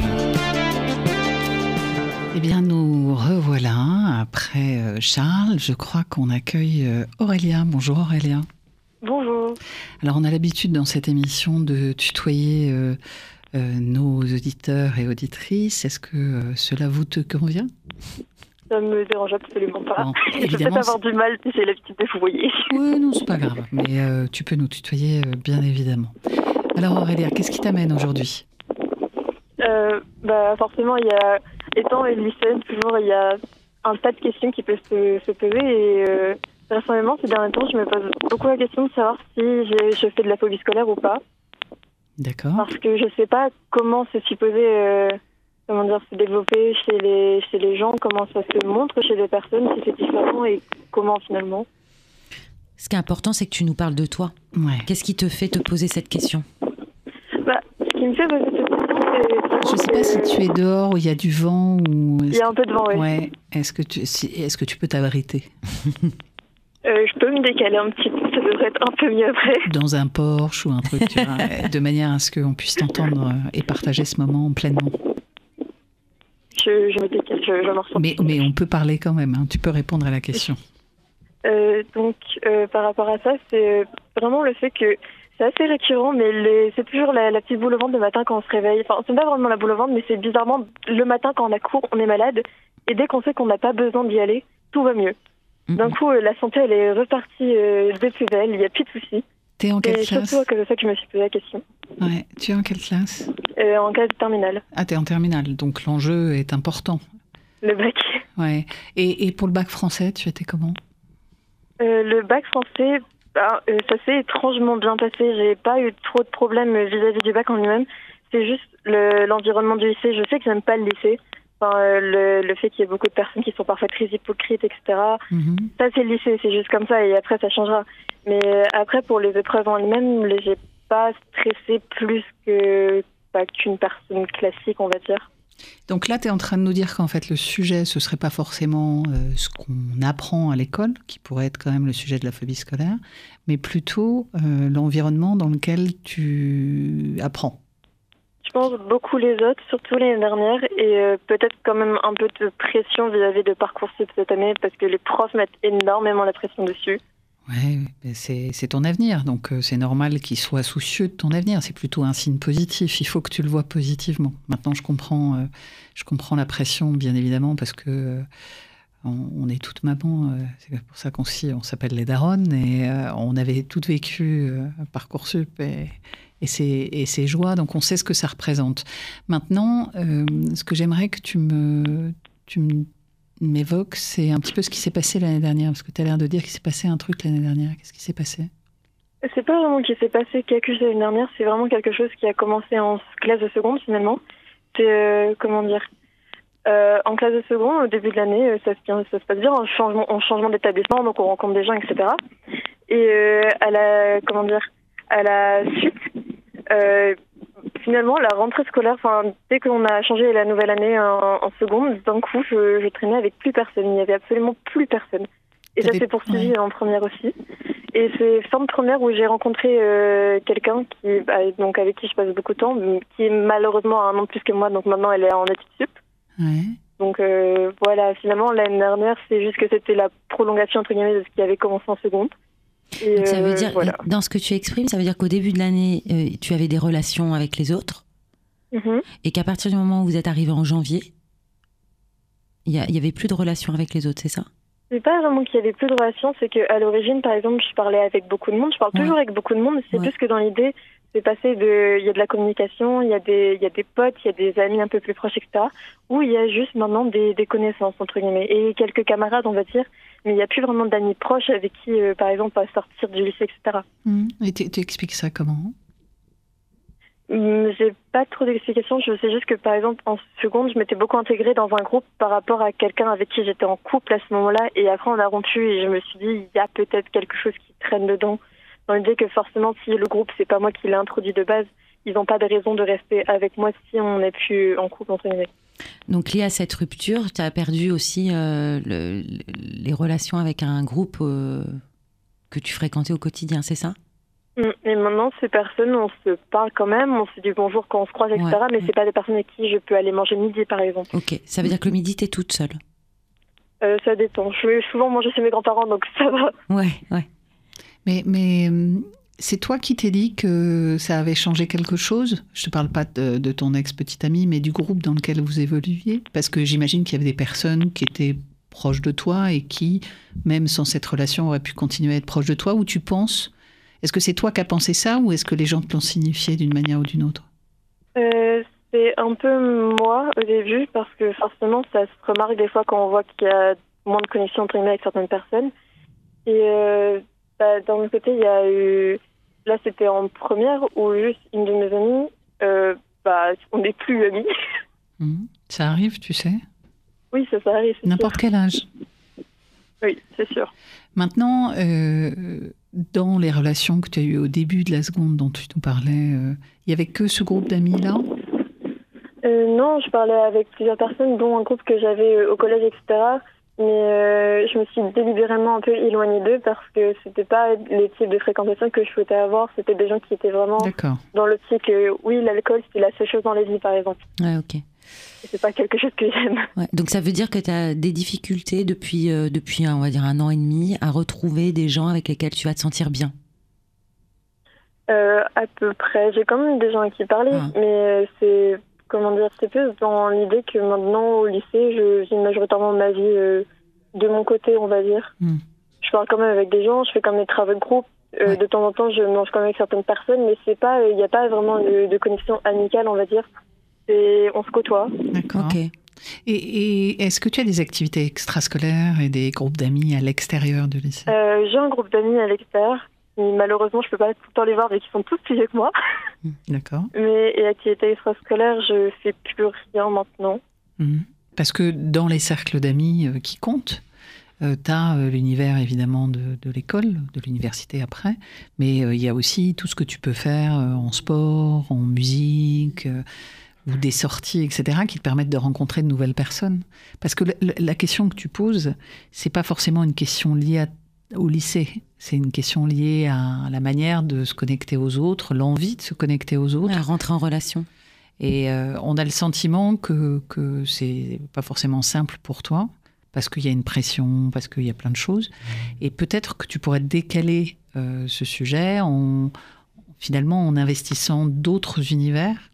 Eh bien, nous revoilà après euh, Charles. Je crois qu'on accueille euh, Aurélia. Bonjour Aurélia. Bonjour. Alors, on a l'habitude dans cette émission de tutoyer euh, euh, nos auditeurs et auditrices. Est-ce que euh, cela vous te convient? Ça me dérange absolument pas. Bon, Je peut-être avoir du mal si j'ai l'habitude de vous voyer. Oui, non, c'est pas grave. Mais euh, tu peux nous tutoyer, euh, bien évidemment. Alors Aurélia, qu'est-ce qui t'amène aujourd'hui? Euh, bah, forcément, il y a, étant lycéenne, toujours, il y a un tas de questions qui peuvent se, se poser. Et euh, personnellement, ces derniers temps, je me pose beaucoup la question de savoir si je fais de la phobie scolaire ou pas. D'accord. Parce que je sais pas comment c'est supposé euh, comment dire, se développer chez les, chez les gens, comment ça se montre chez les personnes, si c'est différent et comment finalement. Ce qui est important, c'est que tu nous parles de toi. Ouais. Qu'est-ce qui te fait te poser cette question? Bah, ce qui me fait poser Je sais pas si tu es dehors où il y a du vent ou. Il y a un peu de vent, oui. Ouais. Est-ce que tu si- est-ce que tu peux t'abriter? Euh, je peux me décaler un petit peu, ça devrait être un peu mieux après. dans un Porsche ou un truc, tu vois, de manière à ce qu'on puisse t'entendre euh, et partager ce moment pleinement. Je, je me décale, je, je m'en ressens. Mais, mais on peut parler quand même, hein. tu peux répondre à la question. Euh, donc, euh, par rapport à ça, c'est vraiment le fait que c'est assez récurrent, mais les- c'est toujours la, la petite boule au ventre le matin quand on se réveille. Enfin, c'est pas vraiment la boule au ventre, mais c'est bizarrement le matin quand on a cours, on est malade, et dès qu'on sait qu'on n'a pas besoin d'y aller, tout va mieux. D'un coup, euh, la santé, elle est repartie euh, de plus belle, il n'y a plus de soucis. T'es en quelle Et classe surtout à cause de ça que je me suis posé la question. Ouais, tu es en quelle classe Euh, en classe terminale, Ah, t'es en terminale, donc l'enjeu est important. le bac. Ouais. Et, et pour le bac français, tu étais comment Euh, le bac français, bah, euh, ça s'est étrangement bien passé. J'ai pas eu trop de problèmes vis-à-vis du bac en lui-même. C'est juste le- l'environnement du lycée. Je sais que j'aime pas le lycée. Enfin, euh, le, le fait qu'il y ait beaucoup de personnes qui sont parfois très hypocrites, etc. Mhm. Ça, c'est le lycée. C'est juste comme ça. Et après, ça changera. Mais euh, après, pour les épreuves en elles-mêmes, les- j'ai pas stressé plus que bah, qu'une personne classique, on va dire. Donc là, tu es en train de nous dire qu'en fait, le sujet, ce serait pas forcément euh, ce qu'on apprend à l'école, qui pourrait être quand même le sujet de la phobie scolaire, mais plutôt euh, l'environnement dans lequel tu apprends. Je pense beaucoup les autres, surtout l'année dernière, et euh, peut-être quand même un peu de pression vis-à-vis de Parcoursup cette année, parce que les profs mettent énormément la pression dessus. Ouais, c'est ton avenir, donc euh, c'est normal qu'il soit soucieux de ton avenir. C'est plutôt un signe positif. Il faut que tu le vois positivement. Maintenant, je comprends, euh, je comprends la pression, bien évidemment, parce que euh, on, est toutes mamans. c'est pour ça qu'on on s'appelle les daronnes et on avait toutes vécu parcoursup et, et ses joies, donc on sait ce que ça représente. Maintenant, ce que j'aimerais que tu me m'évoques, c'est un petit peu ce qui s'est passé l'année dernière, parce que tu as l'air de dire qu'il s'est passé un truc l'année dernière. Qu'est-ce qui s'est passé? C'est pas vraiment qu'il s'est passé quelque chose l'année dernière, c'est vraiment quelque chose qui a commencé en classe de seconde finalement. C'est, euh, comment dire, euh, en classe de seconde, au début de l'année, euh, ça, ça se passe bien en changement, en changement d'établissement, donc on rencontre des gens, etc. Et à la, comment dire, à la suite, finalement, la rentrée scolaire, enfin, dès qu'on a changé la nouvelle année en, en seconde, d'un coup, je, je traînais avec plus personne. Il n'y avait absolument plus personne. Et ça s'est poursuivi ouais. en première aussi. Et c'est fin de première où j'ai rencontré euh, quelqu'un qui, bah, donc avec qui je passe beaucoup de temps, qui est malheureusement un an de plus que moi, donc maintenant elle est en études sup. Ouais. Donc euh, voilà, finalement l'année dernière, c'est juste que c'était la prolongation entre guillemets de ce qui avait commencé en seconde. Et, Donc, ça veut euh, dire, voilà. dans ce que tu exprimes, ça veut dire qu'au début de l'année, euh, tu avais des relations avec les autres Mhm. et qu'à partir du moment où vous êtes arrivé en janvier, il y, a- il y avait plus de relations avec les autres, c'est ça? C'est pas vraiment qu'il y avait plus de relations, c'est qu'à l'origine, par exemple, je parlais avec beaucoup de monde. Je parle Ouais. toujours avec beaucoup de monde, c'est Ouais. plus que dans l'idée, c'est passé de. Il y a de la communication, il y, a des- il y a des potes, il y a des amis un peu plus proches, etc. Où il y a juste maintenant des, des connaissances, entre guillemets, et quelques camarades, on va dire. Mais il n'y a plus vraiment d'amis proches avec qui, euh, par exemple, à sortir du lycée, etc. Mmh. Et tu expliques ça comment Hum, J'ai pas trop d'explications. Je sais juste que, par exemple, en seconde, je m'étais beaucoup intégrée dans un groupe par rapport à quelqu'un avec qui j'étais en couple à ce moment-là. Et après, on a rompu et je me suis dit, il y a peut-être quelque chose qui traîne dedans. Dans l'idée que forcément, si le groupe, c'est pas moi qui l'ai introduit de base, ils n'ont pas de raison de rester avec moi si on n'est plus en couple, entre guillemets. Donc, lié à cette rupture, tu as perdu aussi euh, le, les relations avec un groupe euh, que tu fréquentais au quotidien, c'est ça? Mm. Et maintenant, ces personnes, on se parle quand même, on se dit bonjour quand on se croise, etc. Ouais, mais ouais. c'est pas des personnes avec qui je peux aller manger midi, par exemple. Ok, ça veut dire que le midi, t'es toute seule? Euh, ça dépend. Je vais souvent manger chez mes grands-parents, donc ça va. Ouais, ouais. Mais, mais hum, c'est toi qui t'es dit que ça avait changé quelque chose? Je te parle pas de, ton ex-petite amie, mais du groupe dans lequel vous évoluiez? Parce que j'imagine qu'il y avait des personnes qui étaient proches de toi et qui, même sans cette relation, auraient pu continuer à être proches de toi. Ou tu penses Est-ce que c'est toi qui as pensé ça ou est-ce que les gens te l'ont signifié d'une manière ou d'une autre? Euh, c'est un peu moi au début, parce que forcément, ça se remarque des fois quand on voit qu'il y a moins de connexion entre avec certaines personnes. Et euh, bah, d'un autre côté, il y a eu. Là, c'était en première où juste une de mes amies, euh, bah, on n'est plus amis. Hum, Ça arrive, tu sais oui, ça, ça arrive. N'importe quel âge. Oui, c'est sûr. Maintenant, euh, dans les relations que tu as eues au début de la seconde dont tu nous parlais, euh, il y avait que ce groupe d'amis-là Euh, non, je parlais avec plusieurs personnes, dont un groupe que j'avais euh, au collège, etc. Mais euh, je me suis délibérément un peu éloignée d'eux parce que c'était pas les types de fréquentation que je souhaitais avoir. C'était des gens qui étaient vraiment dans l'optique que oui, l'alcool c'est la seule chose dans la vie, par exemple. Ouais, ok. C'est pas quelque chose que j'aime. Ouais. Donc ça veut dire que tu as des difficultés depuis, euh, depuis, on va dire, un an et demi à retrouver des gens avec lesquels tu vas te sentir bien? Euh, à peu près. J'ai quand même des gens à qui parler, Ah. mais c'est comment dire, c'est plus dans l'idée que maintenant au lycée, je vis majoritairement ma vie euh, de mon côté, on va dire. Hmm. Je parle quand même avec des gens, je fais quand même des travaux de groupe. Euh, Ouais. De temps en temps, je mange quand même avec certaines personnes, mais c'est pas, il n'y a pas vraiment de, de connexion amicale, on va dire. C'est, on se côtoie. D'accord. Ok. Et, et est-ce que tu as des activités extrascolaires et des groupes d'amis à l'extérieur du lycée? Euh, j'ai un groupe d'amis à l'extérieur. Malheureusement, je peux pas tout le temps les voir, mais qui sont tous plus vieux que moi. D'accord. Mais et activités extrascolaires, je fais plus rien maintenant. Mhm. Parce que dans les cercles d'amis euh, qui comptent, tu as l'univers évidemment de, l'école, de l'université après, mais euh, il y a aussi tout ce que tu peux faire euh, en sport, en musique, euh, ou des sorties, etc., qui te permettent de rencontrer de nouvelles personnes. Parce que la, la- la question que tu poses, c'est pas forcément une question liée à- au lycée, c'est une question liée à la manière de se connecter aux autres, l'envie de se connecter aux autres. À rentrer en relation. Et euh, on a le sentiment que, que c'est pas forcément simple pour toi, parce qu'il y a une pression, parce qu'il y a plein de choses. Et peut-être que tu pourrais décaler euh, ce sujet en finalement en investissant d'autres univers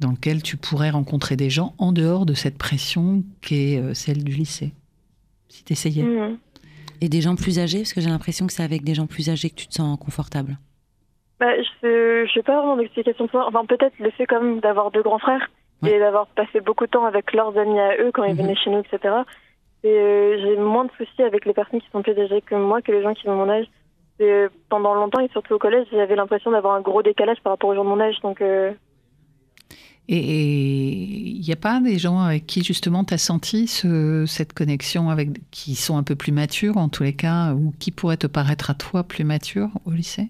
dans lesquels tu pourrais rencontrer des gens en dehors de cette pression qui est euh, celle du lycée. Si tu essayais. Mhm. Et des gens plus âgés, parce que j'ai l'impression que c'est avec des gens plus âgés que tu te sens confortable. Bah, je n'ai pas vraiment d'explication pour ça. Enfin, peut-être le fait quand même d'avoir deux grands frères Ouais. et d'avoir passé beaucoup de temps avec leurs amis à eux quand ils Mhm. venaient chez nous, etc. Et euh, j'ai moins de soucis avec les personnes qui sont plus âgées que moi que les gens qui ont mon âge. Et, euh, pendant longtemps, et surtout au collège, j'avais l'impression d'avoir un gros décalage par rapport aux gens de mon âge. Donc, euh, Et il n'y a pas des gens avec qui justement tu as senti ce- cette connexion avec qui sont un peu plus matures en tous les cas ou qui pourraient te paraître à toi plus matures au lycée?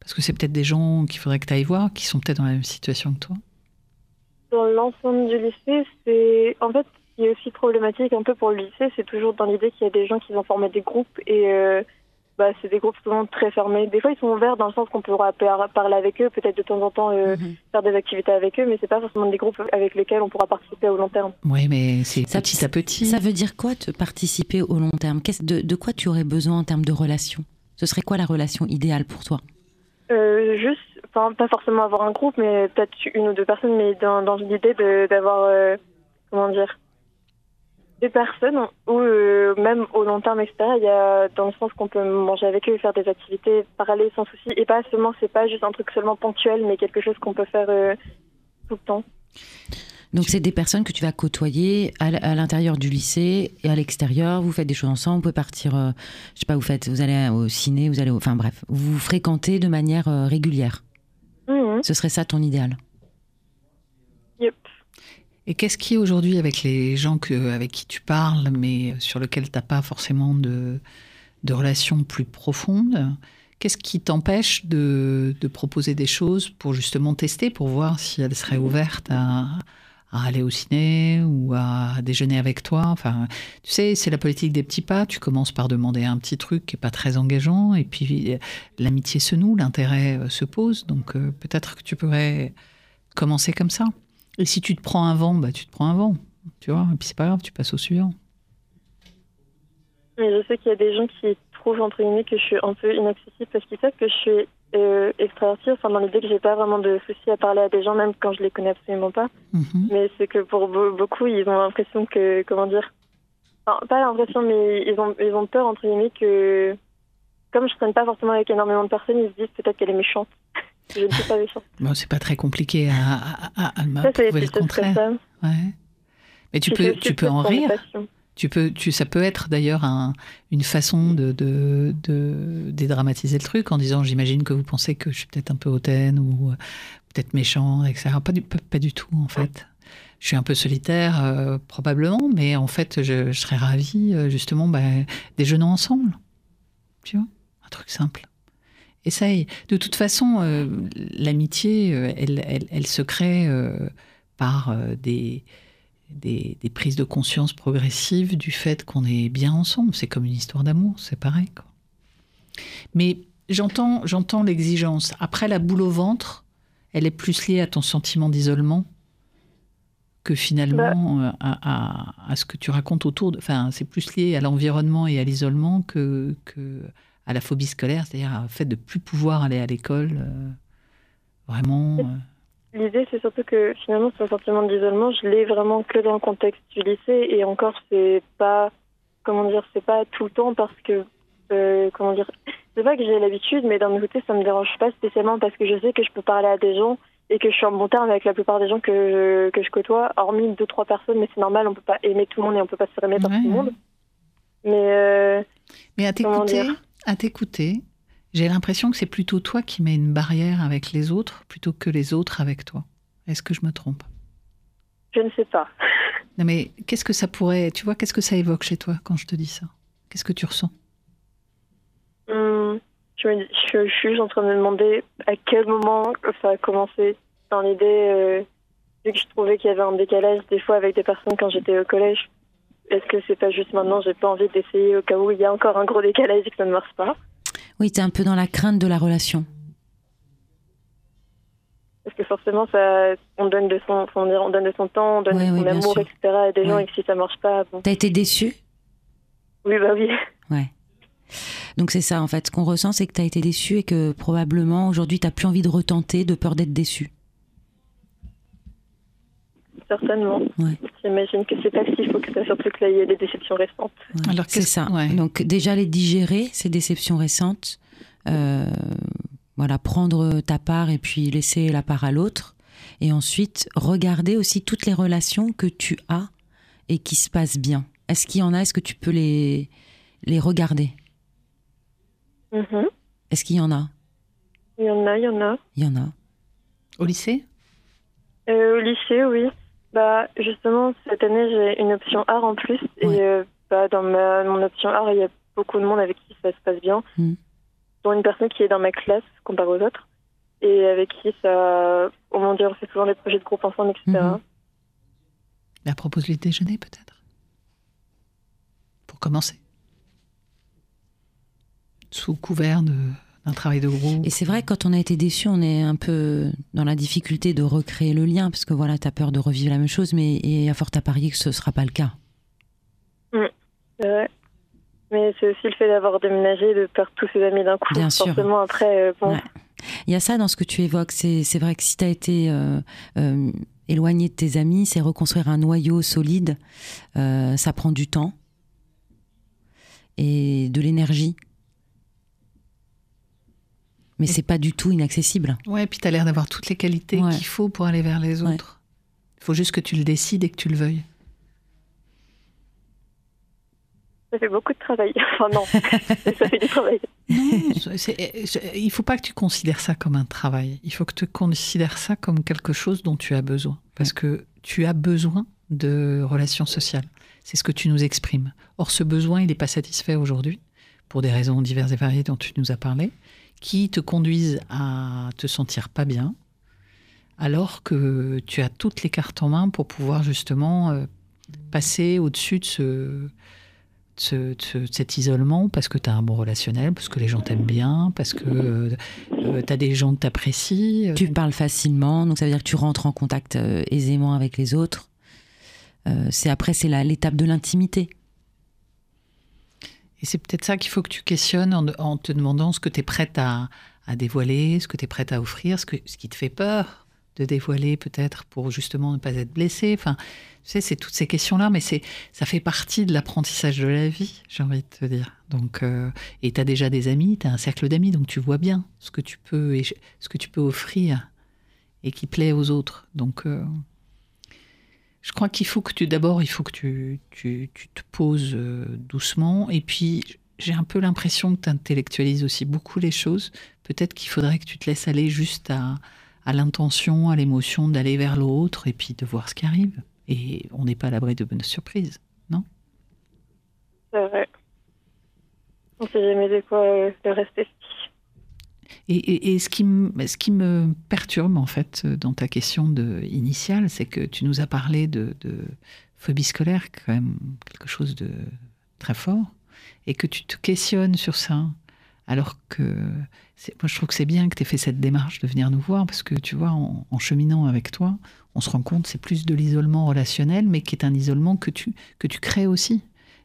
Parce que c'est peut-être des gens qu'il faudrait que tu ailles voir qui sont peut-être dans la même situation que toi. dans l'ensemble du lycée, c'est en fait ce qui est aussi problématique un peu pour le lycée, c'est toujours dans l'idée qu'il y a des gens qui vont former des groupes et euh, bah, c'est des groupes souvent très fermés. Des fois, ils sont ouverts dans le sens qu'on pourra par- parler avec eux, peut-être de temps en temps euh, Mhm. faire des activités avec eux, mais c'est pas forcément des groupes avec lesquels on pourra participer au long terme. Oui, mais c'est Ça- petit à petit. Ça veut dire quoi te participer au long terme? Qu'est-ce- de, de quoi tu aurais besoin en termes de relation Ce serait quoi la relation idéale pour toi? Euh, juste, enfin pas forcément avoir un groupe, mais peut-être une ou deux personnes, mais dans, dans l'idée de- d'avoir, euh, comment dire, des personnes ou euh, même au long terme, etc. Il y a dans le sens qu'on peut manger avec eux, faire des activités parallèles sans souci, et pas seulement, c'est pas juste un truc seulement ponctuel, mais quelque chose qu'on peut faire euh, tout le temps. Donc c'est des personnes que tu vas côtoyer à, l'intérieur du lycée et à l'extérieur. Vous faites des choses ensemble. Vous pouvez partir, euh, je sais pas, vous faites, vous allez au ciné, vous allez, au- enfin bref, vous vous fréquentez de manière euh, régulière. Mhm. Ce serait ça ton idéal? Et qu'est-ce qui aujourd'hui avec les gens que, avec qui tu parles, mais sur lesquels tu n'as pas forcément de, de relations plus profondes, qu'est-ce qui t'empêche de, de proposer des choses pour justement tester, pour voir si elles seraient ouvertes à, à aller au ciné ou à déjeuner avec toi? Enfin, tu sais, c'est la politique des petits pas. Tu commences par demander un petit truc qui n'est pas très engageant, et puis euh, l'amitié se noue, l'intérêt euh, se pose. Donc euh, peut-être que tu pourrais commencer comme ça. Et si tu te prends un vent, bah tu te prends un vent, tu vois. Et puis c'est pas grave, tu passes au suivant. Mais je sais qu'il y a des gens qui trouvent entre guillemets que je suis un peu inaccessible parce qu'ils savent que je suis euh, extravertie, enfin dans l'idée que j'ai pas vraiment de soucis à parler à des gens même quand je les connais absolument pas. Mhm. Mais c'est que pour be- beaucoup ils ont l'impression que comment dire, enfin pas l'impression mais ils ont ils ont peur entre guillemets que comme je traîne pas forcément avec énormément de personnes, ils se disent peut-être qu'elle est méchante. je ne suis pas. Bon, c'est pas très compliqué à, à, à- à Ça prouver le contraire. Ouais. Mais tu peux, tu peux en rire. Tu peux, tu, ça peut être d'ailleurs un- une façon de, de, de dédramatiser le truc en disant j'imagine que vous pensez que je suis peut-être un peu hautaine ou euh, peut-être méchant, etc. Pas du, pas, pas du tout en fait. Je suis un peu solitaire euh, probablement, mais en fait je, je serais ravie euh, justement bah, déjeunons ensemble. Tu vois? Un truc simple. Essaye. De toute façon, euh, l'amitié, euh, elle, elle, elle se crée euh, par des, des, des prises de conscience progressives du fait qu'on est bien ensemble. C'est comme une histoire d'amour, c'est pareil. Quoi. Mais j'entends, j'entends l'exigence. Après, la boule au ventre, elle est plus liée à ton sentiment d'isolement que finalement à, à- à ce que tu racontes autour. De, enfin, c'est plus lié à l'environnement et à l'isolement que, que à la phobie scolaire, c'est-à-dire au fait de plus pouvoir aller à l'école. euh, vraiment. euh, L'idée, c'est surtout que finalement, ce sentiment d'isolement, je l'ai vraiment que dans le contexte du lycée. Et encore, c'est pas, comment dire, c'est pas tout le temps parce que, euh, comment dire, c'est pas que j'ai l'habitude, mais d'un autre côté, ça me dérange pas spécialement parce que je sais que je peux parler à des gens et que je suis en bon terme avec la plupart des gens que je, que je côtoie, hormis deux, trois personnes, mais c'est normal, on peut pas aimer tout le monde et on peut pas se aimer par Ouais, tout le monde. Mais, Mais à t'écouter, à t'écouter, j'ai l'impression que c'est plutôt toi qui mets une barrière avec les autres plutôt que les autres avec toi. Est-ce que je me trompe? Je ne sais pas. Non mais qu'est-ce que ça pourrait, tu vois, qu'est-ce que ça évoque chez toi quand je te dis ça? Qu'est-ce que tu ressens? Hum, je, me je, je suis juste en train de me demander à quel moment ça a commencé. Dans l'idée, euh, vu que je trouvais qu'il y avait un décalage des fois avec des personnes quand j'étais au collège, est-ce que c'est pas juste maintenant, j'ai pas envie d'essayer au cas où il y a encore un gros décalage et que ça ne marche pas? Oui, tu es un peu dans la crainte de la relation. Parce que forcément, ça, on donne de son, on donne de son temps, on donne de son amour, etc. à des gens et que si ça marche pas, bon. T'as été déçu Oui, bah oui. Ouais. Donc c'est ça en fait, ce qu'on ressent c'est que tu as été déçu et que probablement aujourd'hui tu plus envie de retenter de peur d'être déçu. Certainement. Ouais. J'imagine que c'est pas s'il faut que ça, surtout que là, il y a des déceptions récentes. Ouais, Alors, c'est ça. ouais. Donc déjà les digérer, ces déceptions récentes, euh, voilà, prendre ta part et puis laisser la part à l'autre, et ensuite regarder aussi toutes les relations que tu as et qui se passent bien. Est-ce qu'il y en a Est-ce que tu peux les les regarder? Mhm. Est-ce qu'il y en a? Il y en a, il y en a. Il y en a. Au lycée? Euh, au lycée, oui. Bah, justement, cette année, j'ai une option art en plus. Ouais. Et euh, bah, dans ma, mon option art, il y a beaucoup de monde avec qui ça se passe bien. Mm. Dont une personne qui est dans ma classe, comparé aux autres. Et avec qui ça. Au moins dire, on fait souvent des projets de groupe ensemble, etc. Mhm. La propose-lui de déjeuner peut-être? Pour commencer. Sous couvert de- d'un travail de groupe. Et c'est vrai, quand on a été déçu, on est un peu dans la difficulté de recréer le lien, parce que voilà, tu as peur de revivre la même chose, mais il y a fort à parier que ce ne sera pas le cas. C'est vrai. Mais c'est aussi le fait d'avoir déménagé, de perdre tous ses amis d'un coup. Bien sûr. Forcément, après, euh, bon. Ouais. Il y a ça dans ce que tu évoques. C'est vrai que si tu as été euh, euh, éloigné de tes amis, c'est reconstruire un noyau solide. Euh, ça prend du temps et de l'énergie. Mais c'est pas du tout inaccessible. Ouais, puis tu as l'air d'avoir toutes les qualités Ouais. qu'il faut pour aller vers les Ouais. autres. faut juste que tu le décides et que tu le veuilles. Ça fait beaucoup de travail. Enfin, non, ça fait du travail. Non, il faut pas que tu considères ça comme un travail. Il faut que tu considères ça comme quelque chose dont tu as besoin. Parce que tu as besoin de relations sociales. C'est ce que tu nous exprimes. Or, ce besoin, il n'est pas satisfait aujourd'hui, pour des raisons diverses et variées dont tu nous as parlé, qui te conduisent à te sentir pas bien, alors que tu as toutes les cartes en main pour pouvoir justement euh, passer au-dessus de ce, ce- cet isolement parce que tu as un bon relationnel, parce que les gens t'aiment bien, parce que tu as des gens que t'apprécient. Tu parles facilement, donc ça veut dire que tu rentres en contact euh, aisément avec les autres. Euh, c'est après, c'est l'étape de l'intimité. Et c'est peut-être ça qu'il faut que tu questionnes en, te demandant ce que tu es prête à, à dévoiler, ce que tu es prête à offrir, ce, que, ce qui te fait peur de dévoiler peut-être pour justement ne pas être blessé. Enfin, tu sais, c'est toutes ces questions-là, mais c'est ça fait partie de l'apprentissage de la vie, j'ai envie de te dire. Donc, euh, et tu as déjà des amis, tu as un cercle d'amis, donc tu vois bien ce que tu peux, ce que tu peux offrir et qui plaît aux autres. Donc, euh, je crois qu'il faut que tu, d'abord, il faut que tu, tu, tu te poses euh, doucement. Et puis, j'ai un peu l'impression que tu intellectualises aussi beaucoup les choses. Peut-être qu'il faudrait que tu te laisses aller juste à, à l'intention, à l'émotion d'aller vers l'autre et puis de voir ce qui arrive. Et on n'est pas à l'abri de bonnes surprises, non? C'est vrai. On sait jamais de quoi euh, le reste est fait. Et, ce, qui me, perturbe, en fait, dans ta question initiale, c'est que tu nous as parlé de, phobie scolaire, quand même quelque chose de très fort, et que tu te questionnes sur ça, alors que moi je trouve que c'est bien que tu aies fait cette démarche de venir nous voir, parce que tu vois, en, cheminant avec toi, on se rend compte c'est plus de l'isolement relationnel, mais qui est un isolement que tu, que tu crées aussi.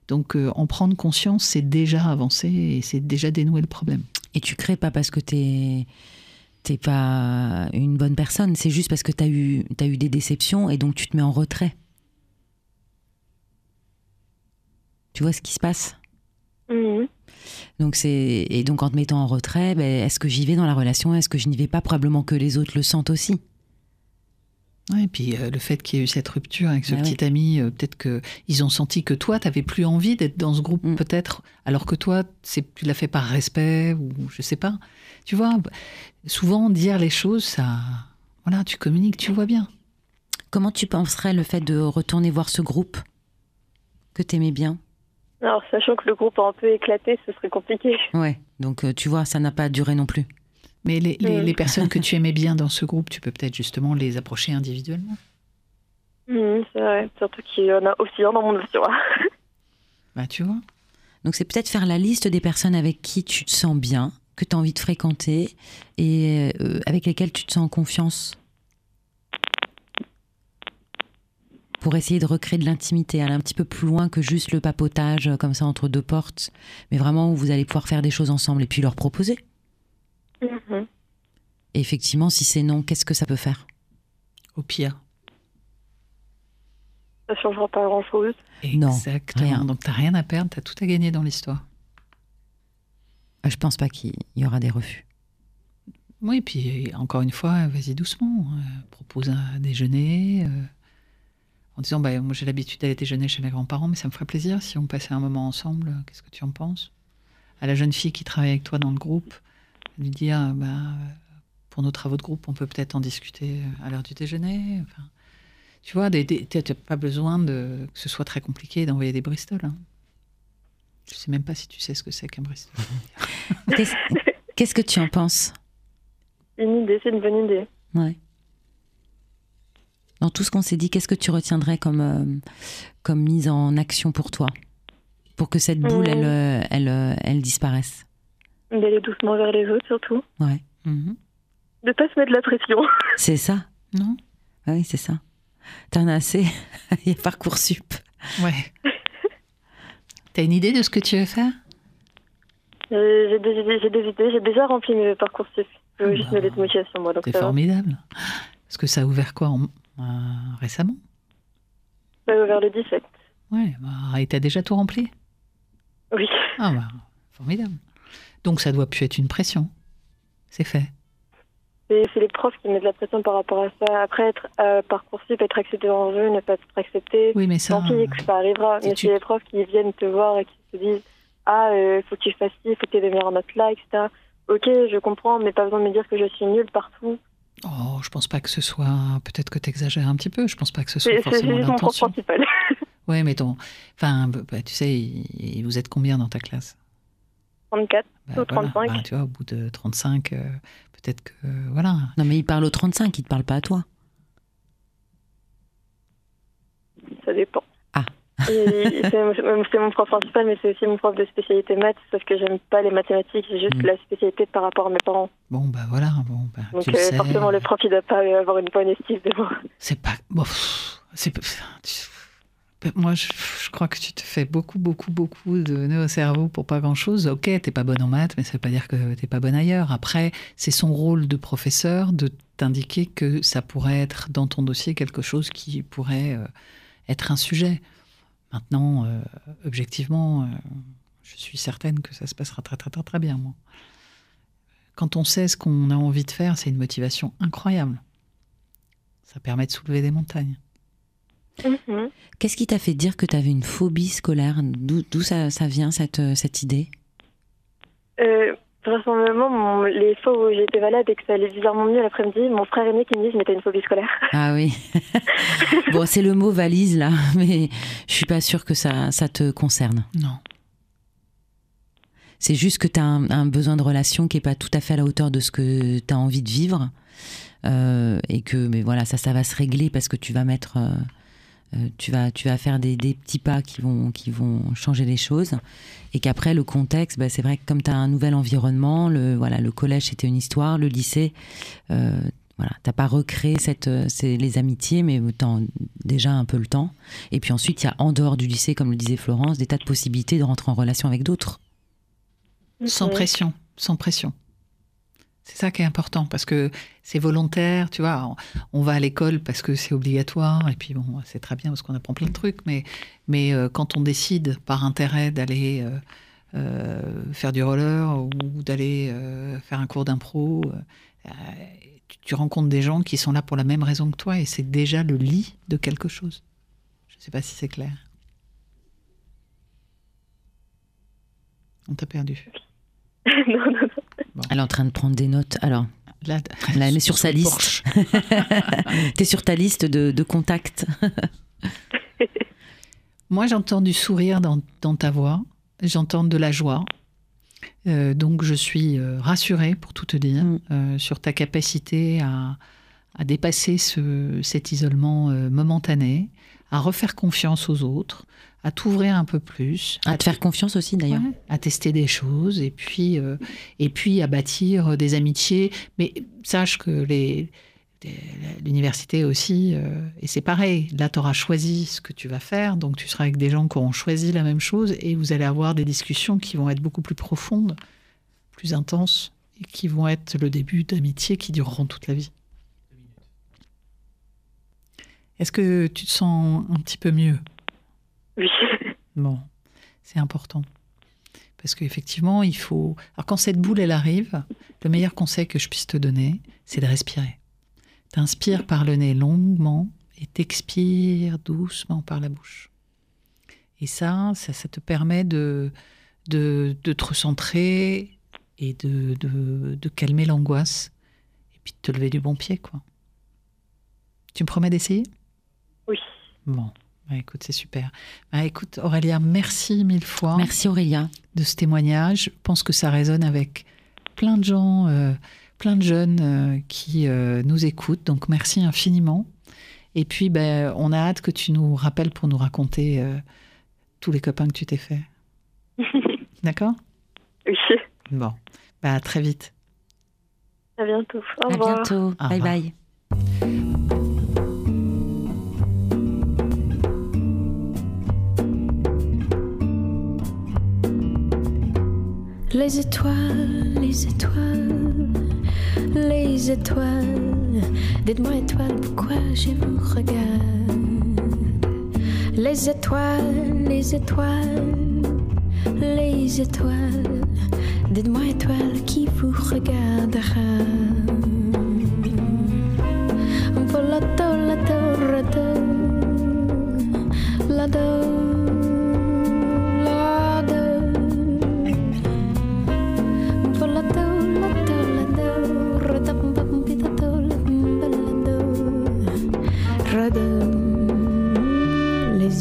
Donc euh, en prendre conscience, c'est déjà avancer et c'est déjà dénouer le problème. Et tu crées pas parce que t'es t'es pas une bonne personne, c'est juste parce que t'as eu t'as eu des déceptions et donc tu te mets en retrait. Tu vois ce qui se passe? Donc c'est et donc en te mettant en retrait, ben, est-ce que j'y vais dans la relation? Est-ce que je n'y vais pas? Probablement que les autres le sentent aussi. Ouais, et puis euh, le fait qu'il y ait eu cette rupture avec ce Ah petit ami, euh, peut-être que ils ont senti que toi, tu n'avais plus envie d'être dans ce groupe, Mm. peut-être, alors que toi, c'est, tu l'as fait par respect ou je sais pas. Tu vois, b- souvent dire les choses, ça, voilà, tu communiques, tu vois bien. Comment tu penserais le fait de retourner voir ce groupe que t'aimais bien? Alors, sachant que le groupe a un peu éclaté, ce serait compliqué. Ouais. Donc euh, tu vois, ça n'a pas duré non plus. Mais les, les- Mm. les personnes que tu aimais bien dans ce groupe, tu peux peut-être justement les approcher individuellement. Mhm, c'est vrai. Surtout qu'il y en a aussi un dans mon dossier. Bah, tu vois. Donc c'est peut-être faire la liste des personnes avec qui tu te sens bien, que tu as envie de fréquenter et euh, avec lesquelles tu te sens en confiance. Pour essayer de recréer de l'intimité, aller un petit peu plus loin que juste le papotage euh, comme ça entre deux portes, mais vraiment où vous allez pouvoir faire des choses ensemble et puis leur proposer. Mhm. Et effectivement, si c'est non, qu'est-ce que ça peut faire? Au pire. Ça changera pas grand-chose. Non, Exactement. rien. Donc, tu n'as rien à perdre, tu as tout à gagner dans l'histoire. Euh, Je pense pas qu'il y aura des refus. Oui, puis encore une fois, vas-y doucement. euh, propose un déjeuner. euh, en disant, bah, moi j'ai l'habitude d'aller déjeuner chez mes grands-parents, mais ça me ferait plaisir si on passait un moment ensemble. euh, Qu'est-ce que tu en penses? À la jeune fille qui travaille avec toi dans le groupe, lui dire, bah, euh, pour nos travaux de groupe, on peut peut-être en discuter euh, à l'heure du déjeuner. Enfin, tu vois, t'as t'as pas besoin de, que ce soit très compliqué d'envoyer des Bristol. Hein. Je sais même pas si tu sais ce que c'est qu'un Bristol. Qu'est-ce que tu en penses? Une idée, c'est une bonne idée. Ouais. Dans tout ce qu'on s'est dit, qu'est-ce que tu retiendrais comme, euh, comme mise en action pour toi? Pour que cette boule, elle, elle, elle disparaisse. D'aller doucement vers les autres, surtout. Ouais. Mhm. De pas se mettre de la pression. C'est ça. Non Ah Oui, c'est ça. T'en as assez. Il y a Parcoursup. Ouais. T'as une idée de ce que tu veux faire? Euh, J'ai des idées, j'ai des idées. J'ai déjà rempli mes parcours sup. Je veux juste mes lettres de motivation, moi. Donc C'est formidable. Parce que ça a ouvert quoi en- euh, récemment? Ça va vers le 17. Ouais, bah, et t'as déjà tout rempli? Oui. Ah bah, formidable. Donc ça doit plus être une pression. C'est fait. c'est c'est les profs qui mettent de la pression par rapport à ça. Après, être euh, parcoursup, être accepté dans le jeu, ne pas être accepté, Oui, mais ça. tant pis que ça arrivera. Mais tu- c'est les profs qui viennent te voir et qui te disent Ah, euh, faut que tu fasses ci, faut que tu aies des meilleures notes là, etc. Ok, je comprends, mais pas besoin de me dire que je suis nulle partout. Oh, je pense pas que ce soit. Peut-être que tu exagères un petit peu. Je pense pas que ce soit C'est c'est forcément l'intention. principal. Oui, mais ton. Enfin, bah, tu sais, il- vous êtes combien dans ta classe? 34. Bah, Ou 35. Bah, tu vois, au bout de 35, euh, peut-être que. voilà. Non, mais il parle au 35, il te parle pas à toi. Ça dépend. Ah. C'est mon prof principal, mais c'est aussi mon prof de spécialité maths, sauf que j'aime pas les mathématiques, c'est juste Mm. la spécialité par rapport à mes parents. Bon, bah voilà. Bon, bah, Donc tu le euh, sais. forcément, le prof, il doit pas euh, avoir une bonne estime de moi. C'est pas. Bon, c'est. Moi, je, crois que tu te fais beaucoup, beaucoup, beaucoup de nœuds au cerveau pour pas grand-chose. Ok, t'es pas bonne en maths, mais ça veut pas dire que t'es pas bonne ailleurs. Après, c'est son rôle de professeur de t'indiquer que ça pourrait être dans ton dossier quelque chose qui pourrait euh, être un sujet. Maintenant, euh, objectivement, euh, je suis certaine que ça se passera très, très, très, très bien, moi. Quand on sait ce qu'on a envie de faire, c'est une motivation incroyable. Ça permet de soulever des montagnes. Mhm. Qu'est-ce qui t'a fait dire que tu avais une phobie scolaire? D'où ça, ça vient, cette, euh, cette idée? Euh, vraisemblablement, mon- les fois où j'étais malade et que ça allait bizarrement mieux l'après-midi, mon frère aîné qui me dit que j'étais une phobie scolaire. Ah oui. bon, c'est le mot valise, là, mais je suis pas sûre que ça, ça te concerne. Non. C'est juste que tu as un, un besoin de relation qui est pas tout à fait à la hauteur de ce que tu as envie de vivre. Euh, et que mais voilà, ça, ça va se régler parce que tu vas mettre. euh, tu vas, tu vas faire des, des petits pas qui vont, qui vont changer les choses. Et qu'après, le contexte, bah, c'est vrai que comme tu as un nouvel environnement, le, voilà, le collège, c'était une histoire, le lycée, euh, voilà, t'as pas recréé cette, euh, c'est les amitiés, mais t'as déjà un peu le temps. Et puis ensuite, il y a en dehors du lycée, comme le disait Florence, des tas de possibilités de rentrer en relation avec d'autres. Sans pression, sans pression. C'est ça qui est important parce que c'est volontaire, tu vois. On, va à l'école parce que c'est obligatoire et puis bon, c'est très bien parce qu'on apprend plein de trucs, mais, mais euh, quand on décide par intérêt d'aller euh, euh, faire du roller ou d'aller faire un cours d'impro, tu, tu rencontres des gens qui sont là pour la même raison que toi et c'est déjà le lit de quelque chose. Je ne sais pas si c'est clair. On t'a perdu. non, non, non. Elle est en train de prendre des notes. Alors, Là, Là, elle est sur sa liste. t'es sur ta liste de, de contacts. Moi, j'entends du sourire dans, dans ta voix, j'entends de la joie. Euh, donc, je suis euh, rassurée, pour tout te dire, Mm. euh, sur ta capacité à, à dépasser ce, cet isolement euh, momentané, à refaire confiance aux autres, à t'ouvrir un peu plus, À te faire confiance aussi, d'ailleurs. Ouais, à tester des choses et puis, euh, et puis à bâtir des amitiés. Mais sache que les, les- l'université aussi, euh, et c'est pareil, là tu auras choisi ce que tu vas faire, donc tu seras avec des gens qui auront choisi la même chose et vous allez avoir des discussions qui vont être beaucoup plus profondes, plus intenses et qui vont être le début d'amitiés qui dureront toute la vie. Est-ce que tu te sens un petit peu mieux? Oui. Bon, c'est important. Parce qu'effectivement, il faut. Alors, quand cette boule, elle arrive, le meilleur conseil que je puisse te donner, c'est de respirer. T'inspires par le nez longuement et t'expires doucement par la bouche. Et ça, ça, ça te permet de, de, de te recentrer et de, de, de calmer l'angoisse. Et puis de te lever du bon pied, quoi. Tu me promets d'essayer? Bon, bah, écoute, c'est super. Bah, écoute, Aurélia, merci mille fois Merci Aurélia. de ce témoignage. Je pense que ça résonne avec plein de gens, euh, plein de jeunes euh, qui euh, nous écoutent. Donc merci infiniment. Et puis, ben, on a hâte que tu nous rappelles pour nous raconter euh, tous les copains que tu t'es fait. D'accord? Oui. Bon, bah, à très vite. À bientôt. Au À revoir. bientôt. Au bye bye. Les étoiles, les étoiles, les étoiles. Dites-moi étoiles, pourquoi je vous regarde? Les étoiles, les étoiles, les étoiles. Dites-moi étoiles, qui vous regardera? La.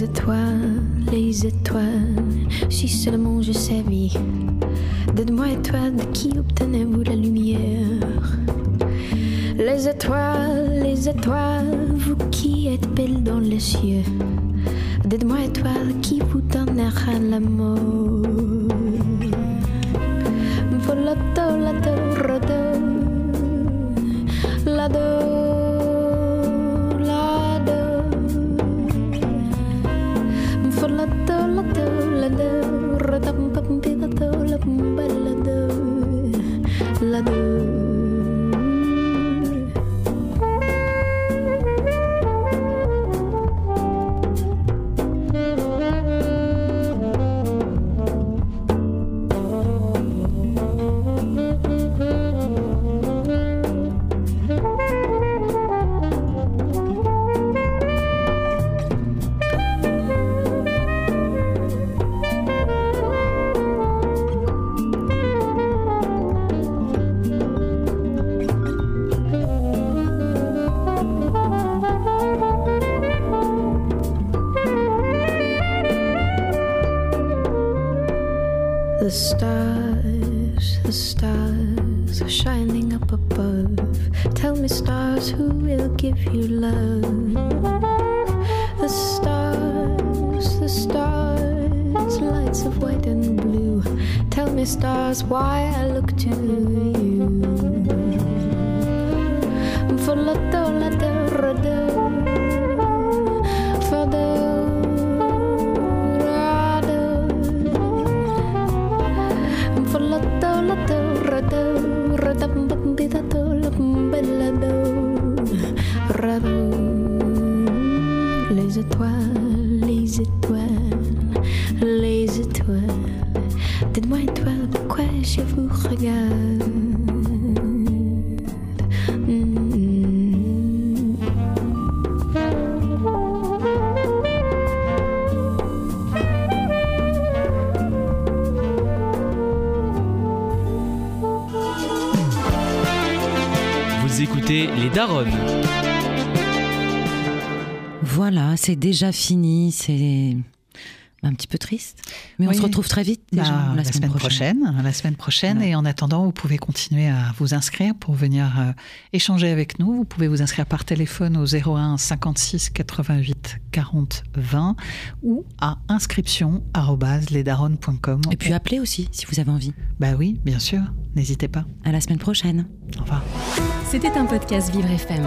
Les étoiles, les étoiles, si seulement je savais. Dites-moi, étoiles, de qui obtenez-vous la lumière? Les étoiles, les étoiles, vous qui êtes belles dans les cieux. Dites-moi, étoiles, qui vous donnera l'amour stars, the stars are shining up above. Tell me, stars, who will give you love? The stars, the stars, lights of white and blue. Tell me, stars, why I look to you. Étoiles, les étoiles, les étoiles. Dites-moi étoiles, pourquoi je vous regarde? Vous écoutez Les Daronnes. Voilà, c'est déjà fini. C'est un petit peu triste. Mais on se retrouve très vite déjà Bah, la, semaine, prochaine. La semaine prochaine. Voilà. Et en attendant, vous pouvez continuer à vous inscrire pour venir euh, échanger avec nous. Vous pouvez vous inscrire par téléphone au 01 56 88 40 20 ou à inscription@lesdaronnes.com. Et puis appelez aussi si vous avez envie. bah oui, bien sûr. N'hésitez pas. À la semaine prochaine. Au revoir. C'était un podcast Vivre FM.